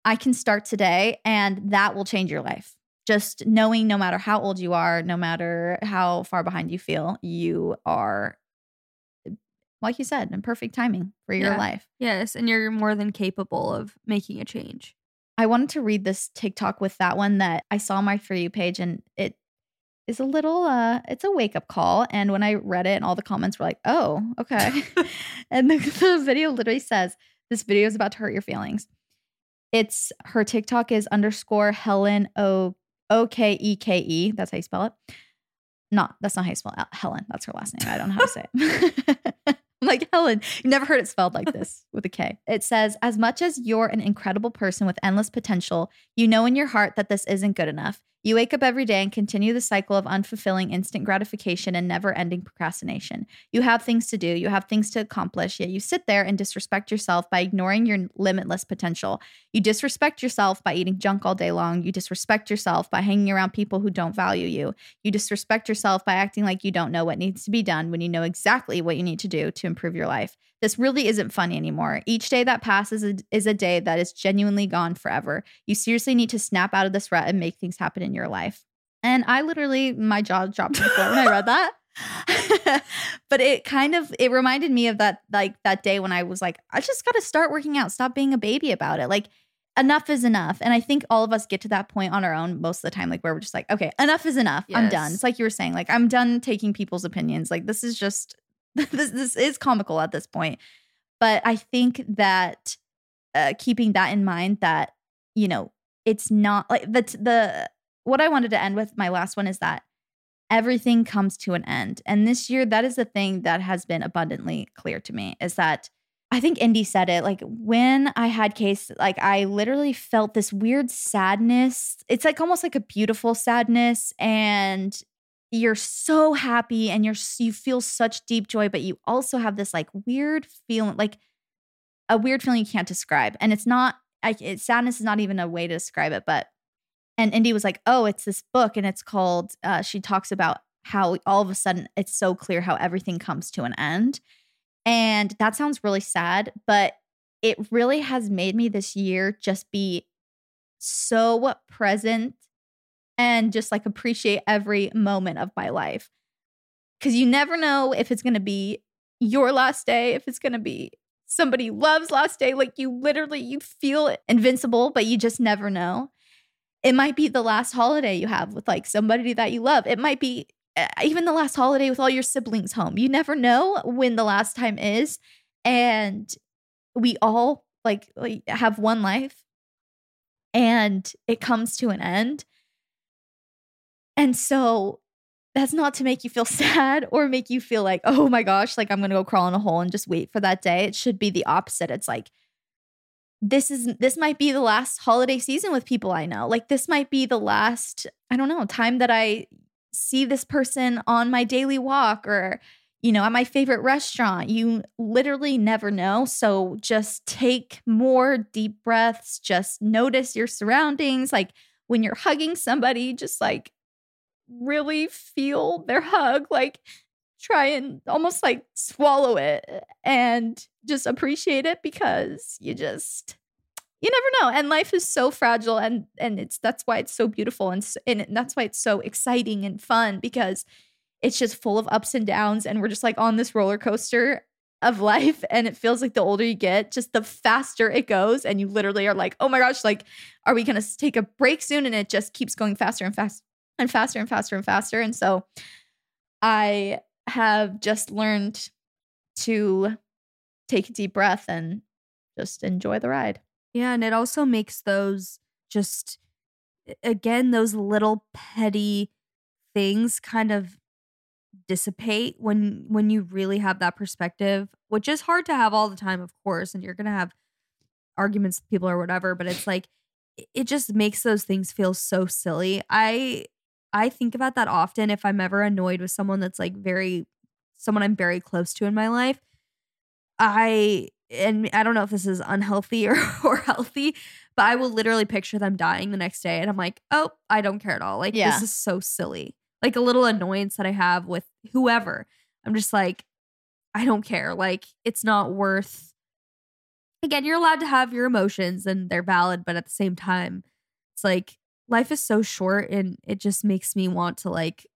I can start today and that will change your life. Just knowing no matter how old you are, no matter how far behind you feel, you are like you said, in perfect timing for your Yeah. life. Yes. And you're more than capable of making a change. I wanted to read this TikTok with that one that I saw on my for you page and it is a little uh it's a wake up call and when I read it and all the comments were like, "Oh, okay." and the, the video literally says this video is about to hurt your feelings. It's her TikTok is underscore Helen O O K E K E. That's how you spell it. Not that's not how you spell it. Helen. That's her last name. I don't know how to say it. I'm like Helen, you never heard it spelled like this with a K. It says, as much as you're an incredible person with endless potential, you know in your heart that this isn't good enough. You wake up every day and continue the cycle of unfulfilling instant gratification and never ending procrastination. You have things to do, you have things to accomplish, yet you sit there and disrespect yourself by ignoring your limitless potential. You disrespect yourself by eating junk all day long. You disrespect yourself by hanging around people who don't value you. You disrespect yourself by acting like you don't know what needs to be done when you know exactly what you need to do to improve your life. This really isn't funny anymore. Each day that passes is- is a day that is genuinely gone forever. You seriously need to snap out of this rut and make things happen in your life. And I literally, my jaw dropped to the floor when I read that. but it kind of it reminded me of that like that day when I was like, I just got to start working out, stop being a baby about it. Like enough is enough. And I think all of us get to that point on our own most of the time, like where we're just like, okay, enough is enough. I'm done. It's like you were saying, like, I'm done taking people's opinions. Like, this is just, this, this is comical at this point. But I think that uh, keeping that in mind, that, you know, it's not like the, the, what I wanted to end with my last one is that everything comes to an end. And this year, that is the thing that has been abundantly clear to me is that I think Indy said it like when I had case, like I literally felt this weird sadness. It's like almost like a beautiful sadness. And you're so happy and you're you feel such deep joy, but you also have this like weird feeling, like a weird feeling you can't describe. And it's not, I, it, sadness is not even a way to describe it, but and Indy was like, "Oh, it's this book, and it's called." Uh, she talks about how all of a sudden it's so clear how everything comes to an end, and that sounds really sad, but it really has made me this year just be so present and just like appreciate every moment of my life because you never know if it's to be your last day, if it's to be somebody loves last day. Like you literally, you feel invincible, but you just never know. It might be the last holiday you have with like somebody that you love. It might be uh, even the last holiday with all your siblings home. You never know when the last time is. And we all like, like have one life and it comes to an end. And so that's not to make you feel sad or make you feel like, oh my gosh, like I'm going to go crawl in a hole and just wait for that day. It should be the opposite. It's like, this is this might be the last holiday season with people I know. Like this might be the last, I don't know, time that I see this person on my daily walk or you know, at my favorite restaurant. You literally never know. So just take more deep breaths, just notice your surroundings. Like when you're hugging somebody, just like really feel their hug, like try and almost like swallow it eh, and just appreciate it because you just you never know and life is so fragile and and it's that's why it's so beautiful and and that's why it's so exciting and fun because it's just full of ups and downs and we're just like on this roller coaster of life and it feels like the older you get just the faster it goes and you literally are like oh my gosh like are we going to take a break soon? and it just keeps going faster and fast and faster and faster and faster and so i have just learned to take a deep breath and just enjoy the ride Yeah, and it also makes those just again, those little petty things kind of dissipate when when you really have that perspective, which is hard to have all the time, of course, and you're gonna have arguments with people or whatever, but it's like it just makes those things feel so silly. I I think about that often if I'm ever annoyed with someone that's like very someone I'm very close to in my life. I and I don't know if this is unhealthy or, or healthy, but I will literally picture them dying the next day and I'm like, "Oh, I don't care at all." Like Yeah. this is so silly. Like a little annoyance that I have with whoever. I'm just like I don't care. Like it's not worth Again, you're allowed to have your emotions and they're valid, but at the same time, it's like life is so short and it just makes me want to like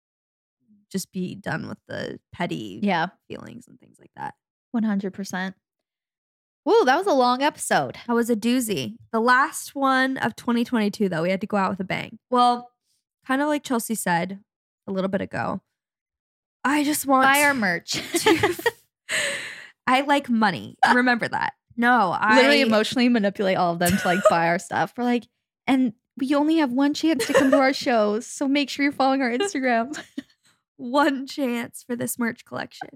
just be done with the petty Yeah, feelings and things like that. 100%. Woo, that was a long episode. That was a doozy. The last one of 2022, though, we had to go out with a bang. Well, kind of like Chelsey said a little bit ago, I just want Buy our merch. to- I like money. Remember that. No, I Literally emotionally manipulate all of them to like buy our stuff. We're like, and we only have one chance to come to our shows. So make sure you're following our Instagram. one chance for this merch collection.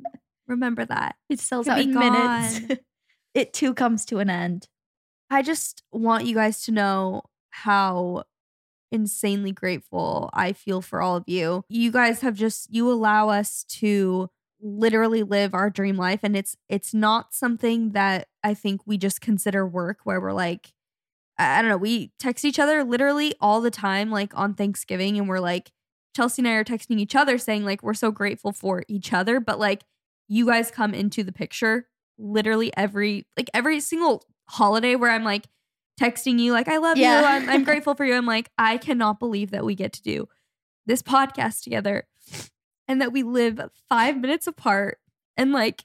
Remember that. It sells Could out in gone. minutes. it too comes to an end. I just want you guys to know how insanely grateful I feel for all of you. You guys have just you allow us to literally live our dream life and it's it's not something that I think we just consider work where we're like I don't know, we text each other literally all the time like on Thanksgiving and we're like Chelsey and I are texting each other saying like we're so grateful for each other but like you guys come into the picture literally every like every single holiday where I'm like texting you like I love Yeah. you. I'm, I'm grateful for you. I'm like I cannot believe that we get to do this podcast together and that we live 5 minutes apart and like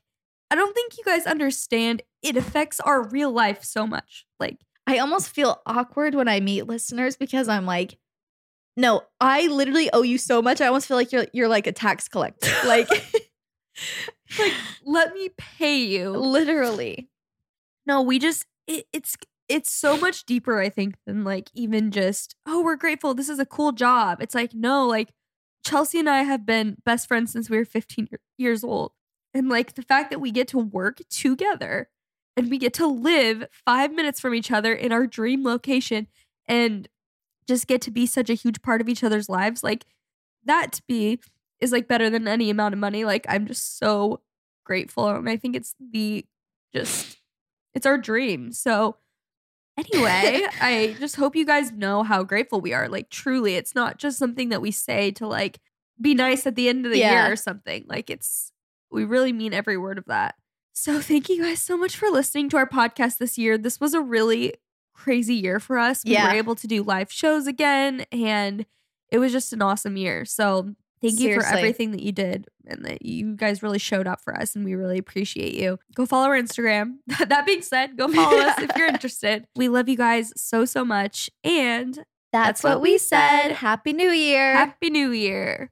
I don't think you guys understand it affects our real life so much. Like I almost feel awkward when I meet listeners because I'm like, no, I literally owe you so much. I almost feel like you're you're like a tax collector. Like like let me pay you. literally. No, we just it, it's it's so much deeper I think than like even just oh we're grateful this is a cool job. It's like no, like Chelsey and I have been best friends since we were 15 years old. And like the fact that we get to work together and we get to live 5 minutes from each other in our dream location and just get to be such a huge part of each other's lives like that to me is like better than any amount of money. Like I'm just so grateful and I think it's the just it's our dream. So anyway, I just hope you guys know how grateful we are. Like truly, it's not just something that we say to like be nice at the end of the Yeah. year or something. Like it's we really mean every word of that. So thank you guys so much for listening to our podcast this year. This was a really crazy year for us. We Yeah. were able to do live shows again and it was just an awesome year. So thank you for everything that you did and that you guys really showed up for us and we really appreciate you. Go follow our Instagram. that being said, go follow us if you're interested. We love you guys so so much and That's, That's what, what we we said. said. Happy New Year. happy new year.